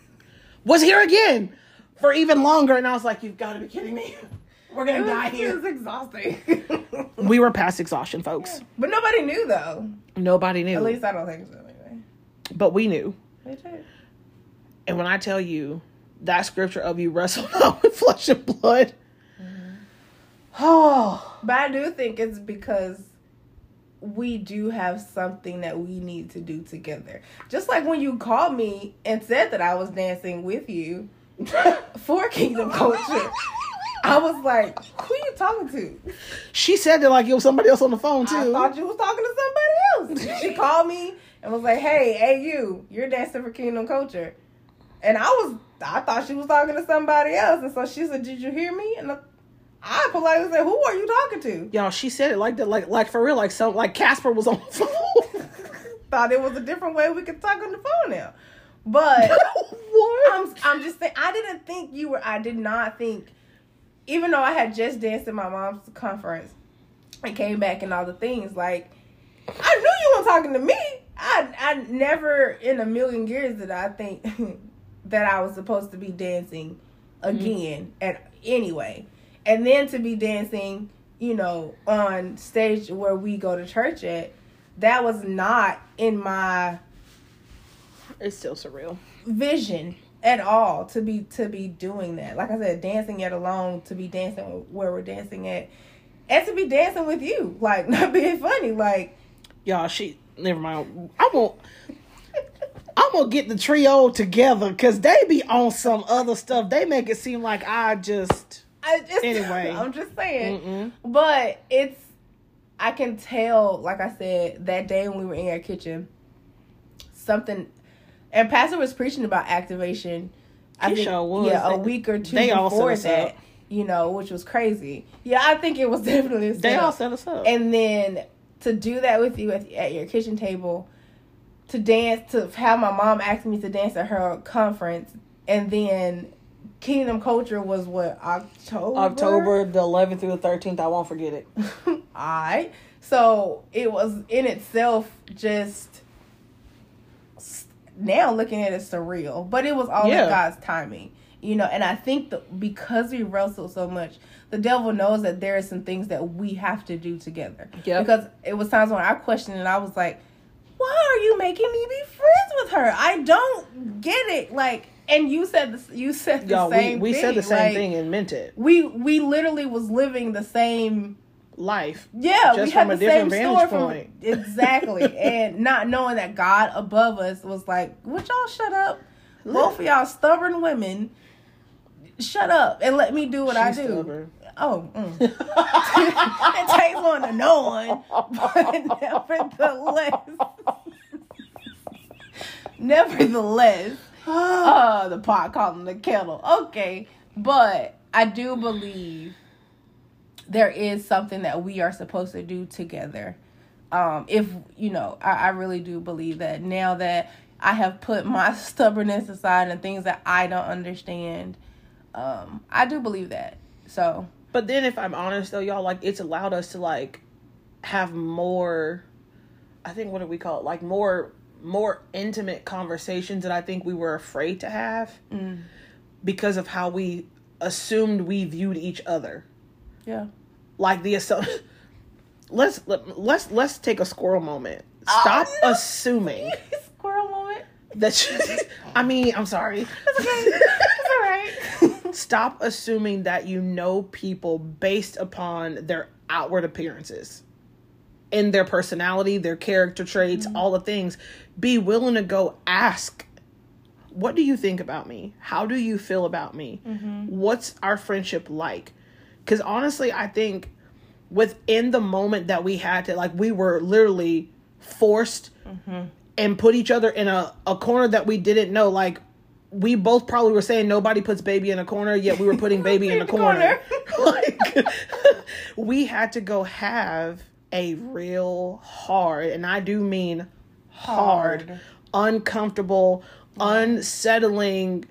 was here again for even longer. And I was like, you've got to be kidding me. We're gonna die was, here. was exhausting. We were past exhaustion, folks. but nobody knew though. Nobody knew. At least I don't think so. Anyway, but we knew. they did. And when I tell you that scripture of you wrestle not with flesh and blood, oh, But I do think it's because we do have something that we need to do together. Just like when you called me and said that I was dancing with you for Kingdom Culture. I was like, who are you talking to? she said that like it was somebody else on the phone too. I thought you was talking to somebody else. She called me and was like, "Hey, hey, you, you're dancing for Kingdom Culture," and I was, I thought she was talking to somebody else, and so she said, "Did you hear me?" And I politely said, "Who are you talking to?" Y'all, she said it like that, like like for real, like some like Casper was on the phone. Thought it was a different way we could talk on the phone now, but. what? I'm I'm just saying I didn't think you were I did not think even though I had just danced at my mom's conference and came back and all the things, like I knew you weren't talking to me. I I never in a million years did I think that I was supposed to be dancing mm-hmm. again at anyway. And then to be dancing, you know, on stage where we go to church at, that was not in my It's still surreal. vision at all to be to be doing that. Like I said, dancing yet alone to be dancing where we're dancing at, and to be dancing with you, like not being funny, like Y'all, she never mind. I won't. I'm gonna get the trio together because they be on some other stuff. They make it seem like I just. I just Anyway. I'm just saying, Mm-mm. but it's I can tell, like I said, that day when we were in our kitchen, something, and Pastor was preaching about activation. I He think, sure was. yeah, a week or two they before that, up. you know, which was crazy. Yeah, I think it was definitely. a They all set us up. and then to do that with you at, at your kitchen table to dance to have my mom ask me to dance at her conference and then kingdom culture was what october October the 11th through the 13th. I won't forget it. all right So it was in itself just now looking at it surreal, but it was all Yeah. in God's timing, you know. And I think that because we wrestled so much, the devil knows that there are some things that we have to do together. Yep. Because it was times when I questioned and I was like, "Why are you making me be friends with her? I don't get it." Like, and you said this, you said the we, same. we thing. said the same like, thing and meant it. We we literally was living the same Life. yeah, Just we had from the a different same vantage story from point. exactly, and not knowing that God above us was like, "Would y'all shut up? Both of y'all stubborn women, shut up and let me do what I do." stubborn. Oh, mm. it takes one to know one, but nevertheless, nevertheless, uh, the pot calling the kettle. Okay, but I do believe there is something that we are supposed to do together. Um, if you know, I, I really do believe that now that I have put my stubbornness aside and things that I don't understand, um, I do believe that. So But then, if I'm honest, though, y'all, like it's allowed us to like have more. I think what do we call it? Like more, more intimate conversations that I think we were afraid to have mm. because of how we assumed we viewed each other. yeah, Like the assumption. Let's let, let's let's take a squirrel moment. Stop oh, no. assuming squirrel moment. that. You, I mean, I'm sorry. It's all right. Stop assuming that you know people based upon their outward appearances in their personality their character traits mm-hmm. all the things. Be willing to go ask what do you think about me? How do you feel about me? Mm-hmm. What's our friendship like? Because honestly i think within the moment that we had to like we were literally forced mm-hmm. and put each other in a, a corner that we didn't know. Like we both probably were saying nobody puts baby in a corner yet we were putting baby in a corner like we had to go have a real hard and i do mean hard, Hard. uncomfortable unsettling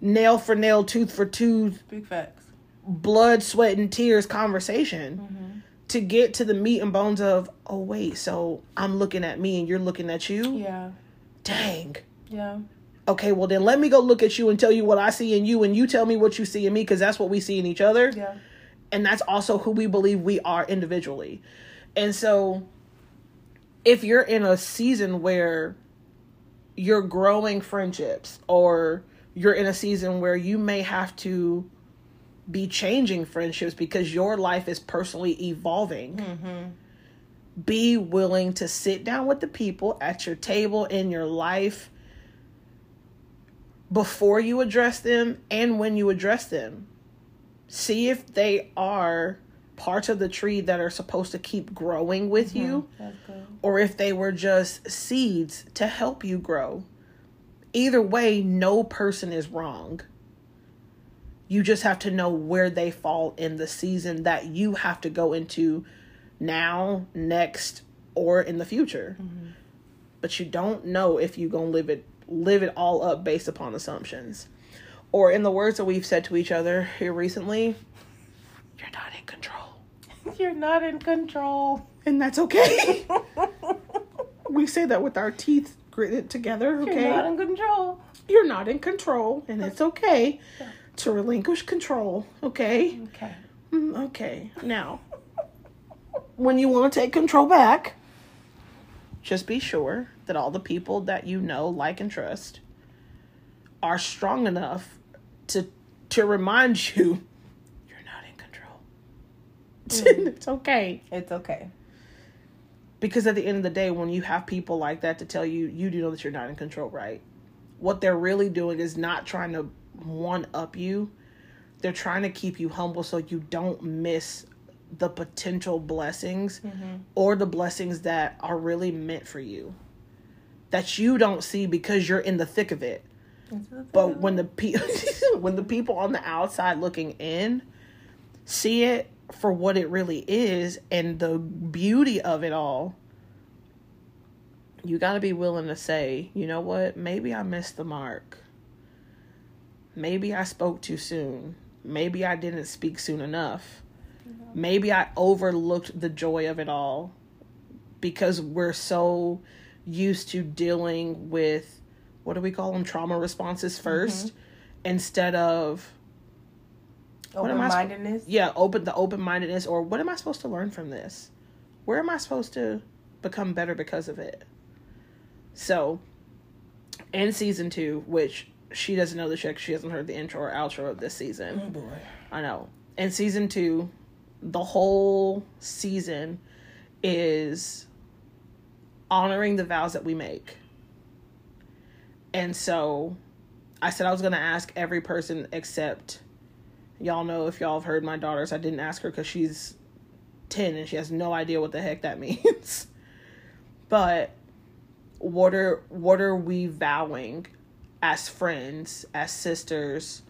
nail for nail tooth for tooth Big facts. blood, sweat, and tears conversation mm-hmm. to get to the meat and bones of, oh, wait, so I'm looking at me and you're looking at you? Yeah, Dang. yeah, Okay, well, then let me go look at you and tell you what I see in you, and you tell me what you see in me because that's what we see in each other. yeah. And that's also who we believe we are individually. And so, if you're in a season where you're growing friendships or you're in a season where you may have to be changing friendships because your life is personally evolving. Mm-hmm. Be willing to sit down with the people at your table in your life before you address them and when you address them. See if they are parts of the tree that are supposed to keep growing with mm-hmm. you That's good. or if they were just seeds to help you grow. Either way, no person is wrong. You just have to know where they fall in the season that you have to go into now, next, or in the future. Mm-hmm. But you don't know if you're gonna live it live it all up based upon assumptions. Or in the words that we've said to each other here recently, you're not in control. You're not in control. And that's okay. we say that with our teeth gritted together, okay? You're not in control. You're not in control, and it's okay to relinquish control, okay? Okay. Mm, Okay. Now, when you want to take control back, just be sure that all the people that you know, like, and trust are strong enough to to remind you you're not in control. Mm. it's okay. It's okay. Because at the end of the day, when you have people like that to tell you, you do know that you're not in control, right? What they're really doing is not trying to one up you. They're trying to keep you humble so you don't miss the potential blessings mm-hmm. or the blessings that are really meant for you that you don't see because you're in the thick of it. But when the pe- when the people on the outside looking in see it for what it really is and the beauty of it all, you got to be willing to say, you know what? Maybe I missed the mark. Maybe I spoke too soon. Maybe I didn't speak soon enough. maybe I overlooked the joy of it all because we're so used to dealing with what do we call them trauma responses mm-hmm. 1st instead of what am I Open sp- mindedness. yeah open the open mindedness or what am I supposed to learn from this? Where am I supposed to become better because of it? So in season two, which she doesn't know the 'cause she hasn't heard the intro or outro of this season. Oh boy. I know. In season two, the whole season is honoring the vows that we make. And so I said I was going to ask every person except y'all know if y'all have heard my daughters. I didn't ask her because she's 10 and she has no idea what the heck that means. but what are what are we vowing as friends, as sisters?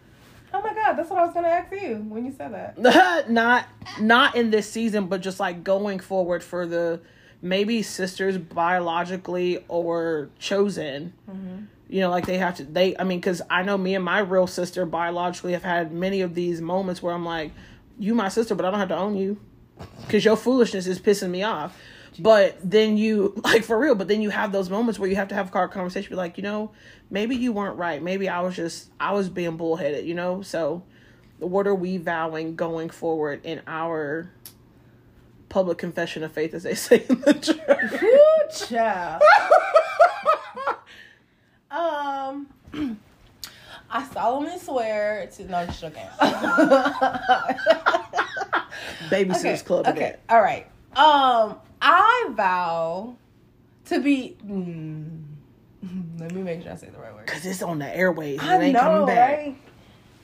Oh my god, that's what I was gonna ask you when you said that. not not in this season but just like going forward for the maybe sisters biologically or chosen. Mm-hmm. You know like they have to they i mean because i know me and my real sister biologically have had many of these moments where i'm like you my sister but i don't have to own you. Because your foolishness is pissing me off. But then you like for real but then you have those moments where you have to have a conversation be like you know maybe you weren't right. Maybe i was just i was being bullheaded you know? So what are we vowing going forward in our public confession of faith as they say in the church child. um, I solemnly swear to no, joking. babysitters club okay. again All right. Um, I vow to be. Mm, let me make sure I say the right word. because it's on the airways I it ain't know, coming back right?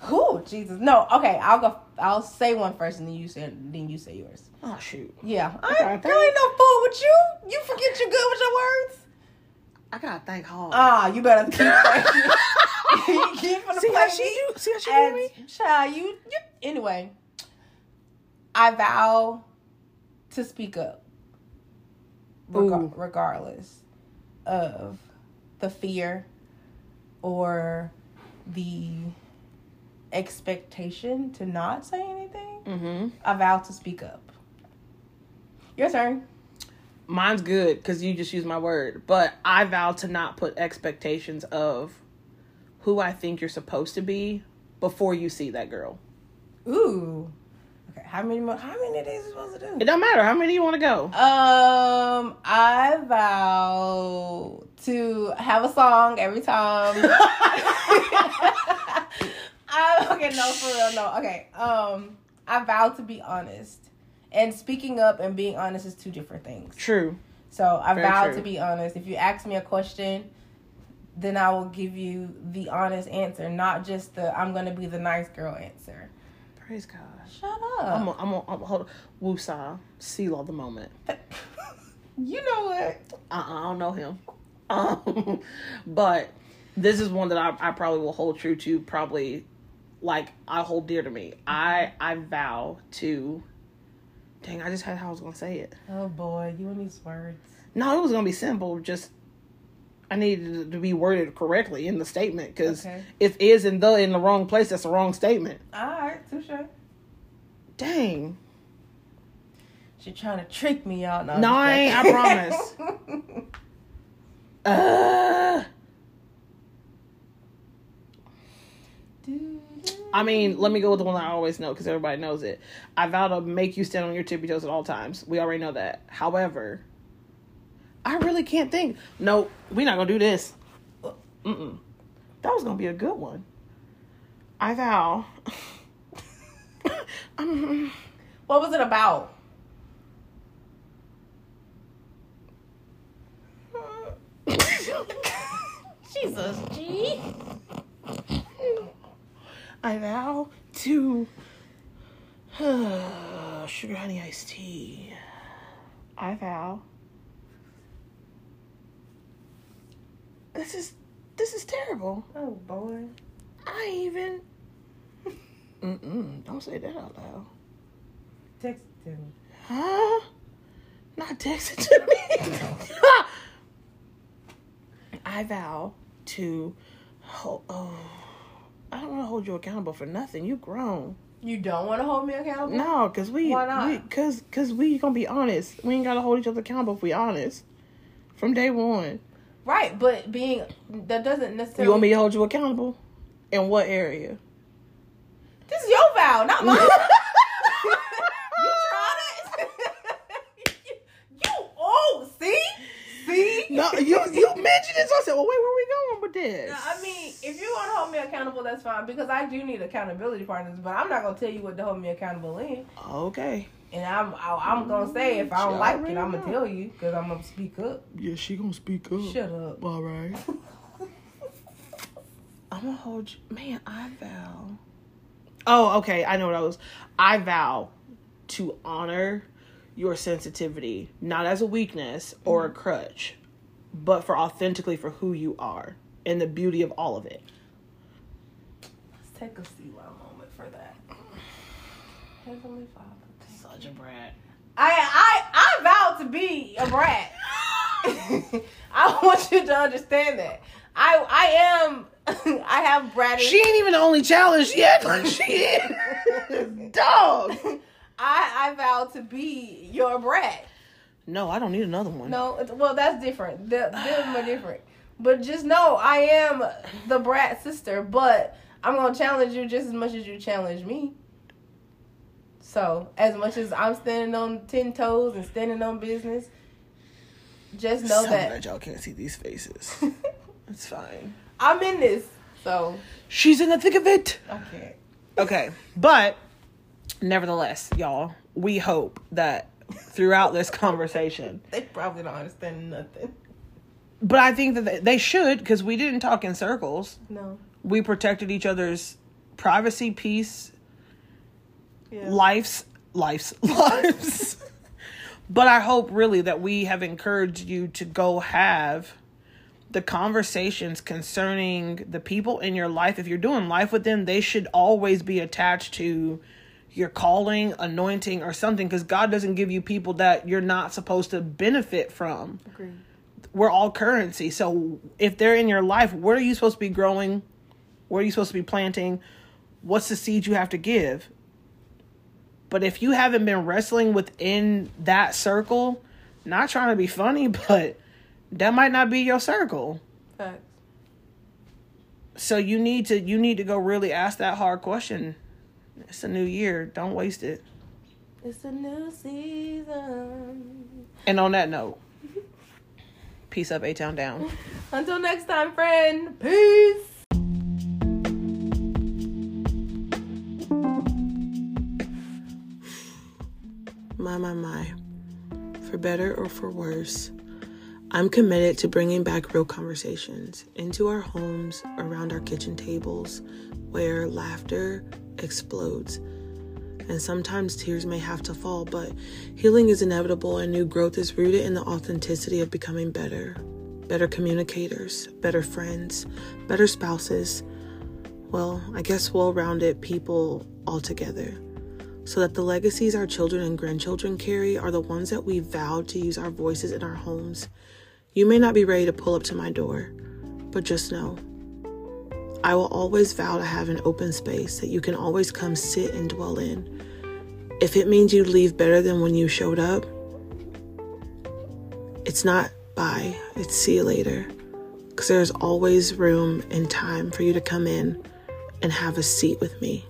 Who Jesus? No. Okay, I'll go. I'll say one first, and then you say. Then you say yours. oh shoot Yeah. I, ain't- girl, ain't no fool with you. You forget you good with your words. i gotta thank hard Ah, you better keep thinking. keep gonna see how she do see how she do And me child, you, you anyway. I vow to speak up, Ooh. regardless of the fear or the expectation to not say anything. mm-hmm I vow to speak up. Your turn. mine's good because you just used my word but i vow to not put expectations of who i think you're supposed to be before you see that girl Ooh. Okay. How many? More, how many days are supposed to do? it don't matter how many you want to go Um, I vow to have a song every time. I, okay, no, for real, no. Okay, um, I vow to be honest, and speaking up and being honest is two different things. true So I Very vow true. to be honest. If you ask me a question, then I will give you the honest answer, not just the I'm gonna be the nice girl answer. praise god Shut I'm up. on, I'm on, I'm hold Woosah, seal of the moment. you know what? Uh-uh, I don't know him. Um, but this is one that I, I probably will hold true to. Probably, like I hold dear to me. I I vow to. Dang, I just had how I was gonna say it. Oh boy, you and these words. No, it was gonna be simple. Just I needed to be worded correctly in the statement because Okay. if is and the in the wrong place, that's the wrong statement. All right, touche. Dang. She trying to trick me out. No, No, I ain't, I promise. Uh, I mean, let me go with the one I always know because everybody knows it. I vow to make you stand on your tippy toes at all times. We already know that. However, I really can't think. No, we're not gonna do this. Mm-mm. That was gonna be a good one. I vow. um, what was it about? Jesus, G. I vow to sugar honey iced tea. I vow. This is this is terrible. Oh boy. I even. Mm-mm, don't say that out loud. Text to me. Huh? Not text it to me. I vow to. Hold, oh, I don't want to hold you accountable for nothing. You grown. You don't want to hold me accountable? No, cause we, Why not? we cause cause we gonna be honest. We ain't gotta hold each other accountable if we honest. From day one. Right, but being that doesn't necessarily. You want me to hold you accountable? In what area? This is your vow, not mine. you trying to? you oh, see, see. No, you you it, so I said, well, wait, where we going with this? No, I mean, if you want to hold me accountable, that's fine because I do need accountability partners. But I'm not gonna tell you what to hold me accountable in. okay. And I'm I, I'm gonna say if I don't like it, I'm gonna tell you because I'm gonna speak up. Yeah, she gonna speak up. Shut up. All right. I'm gonna hold you. Man, I vow. Oh, okay. I know what I was. I vow to honor your sensitivity, not as a weakness or a mm-hmm. crutch, but for authentically for who you are and the beauty of all of it. Let's take a Selah moment for that. Heavenly Father. thank Such a brat. I I I vow to be a brat. I want you to understand that. I I am I have bratted. She ain't even the only challenge yet. Like she is. Dog. I I vow to be your brat. No, I don't need another one. No, well that's different. The, them are different. But just know I am the brat sister. But I'm gonna challenge you just as much as you challenge me. So as much as I'm standing on ten toes and standing on business, just know so that glad y'all can't see these faces. it's fine. I'm in this. So She's in the thick of it. I can't. Okay, but nevertheless, y'all, we hope that throughout this conversation, They probably don't understand nothing. but I think that they- they should because we didn't talk in circles. No. We protected each other's privacy, peace, Yeah. lives, lives, lives. but I hope really that we have encouraged you to go have the conversations concerning the people in your life. If you're doing life with them, they should always be attached to your calling, anointing, or something because God doesn't give you people that you're not supposed to benefit from. Agreed. We're all currency. So if they're in your life, where are you supposed to be growing? Where are you supposed to be planting? What's the seed you have to give? But if you haven't been wrestling within that circle, not trying to be funny, but that might not be your circle. Facts. So you need to you need to go really ask that hard question. It's a new year. Don't waste it. It's a new season. And on that note, peace up, A Town down. Until next time, friend. Peace. My, my, my. For better or for worse, I'm committed to bringing back real conversations into our homes, around our kitchen tables, where laughter explodes. And sometimes tears may have to fall, but healing is inevitable and new growth is rooted in the authenticity of becoming better. Better communicators, better friends, better spouses. Well, I guess well rounded people altogether so that the legacies our children and grandchildren carry are the ones that we vowed to use our voices in our homes. You may not be ready to pull up to my door, but just know I will always vow to have an open space that you can always come sit and dwell in. If it means you leave better than when you showed up, it's not bye, it's see you later. Because there's always room and time for you to come in and have a seat with me.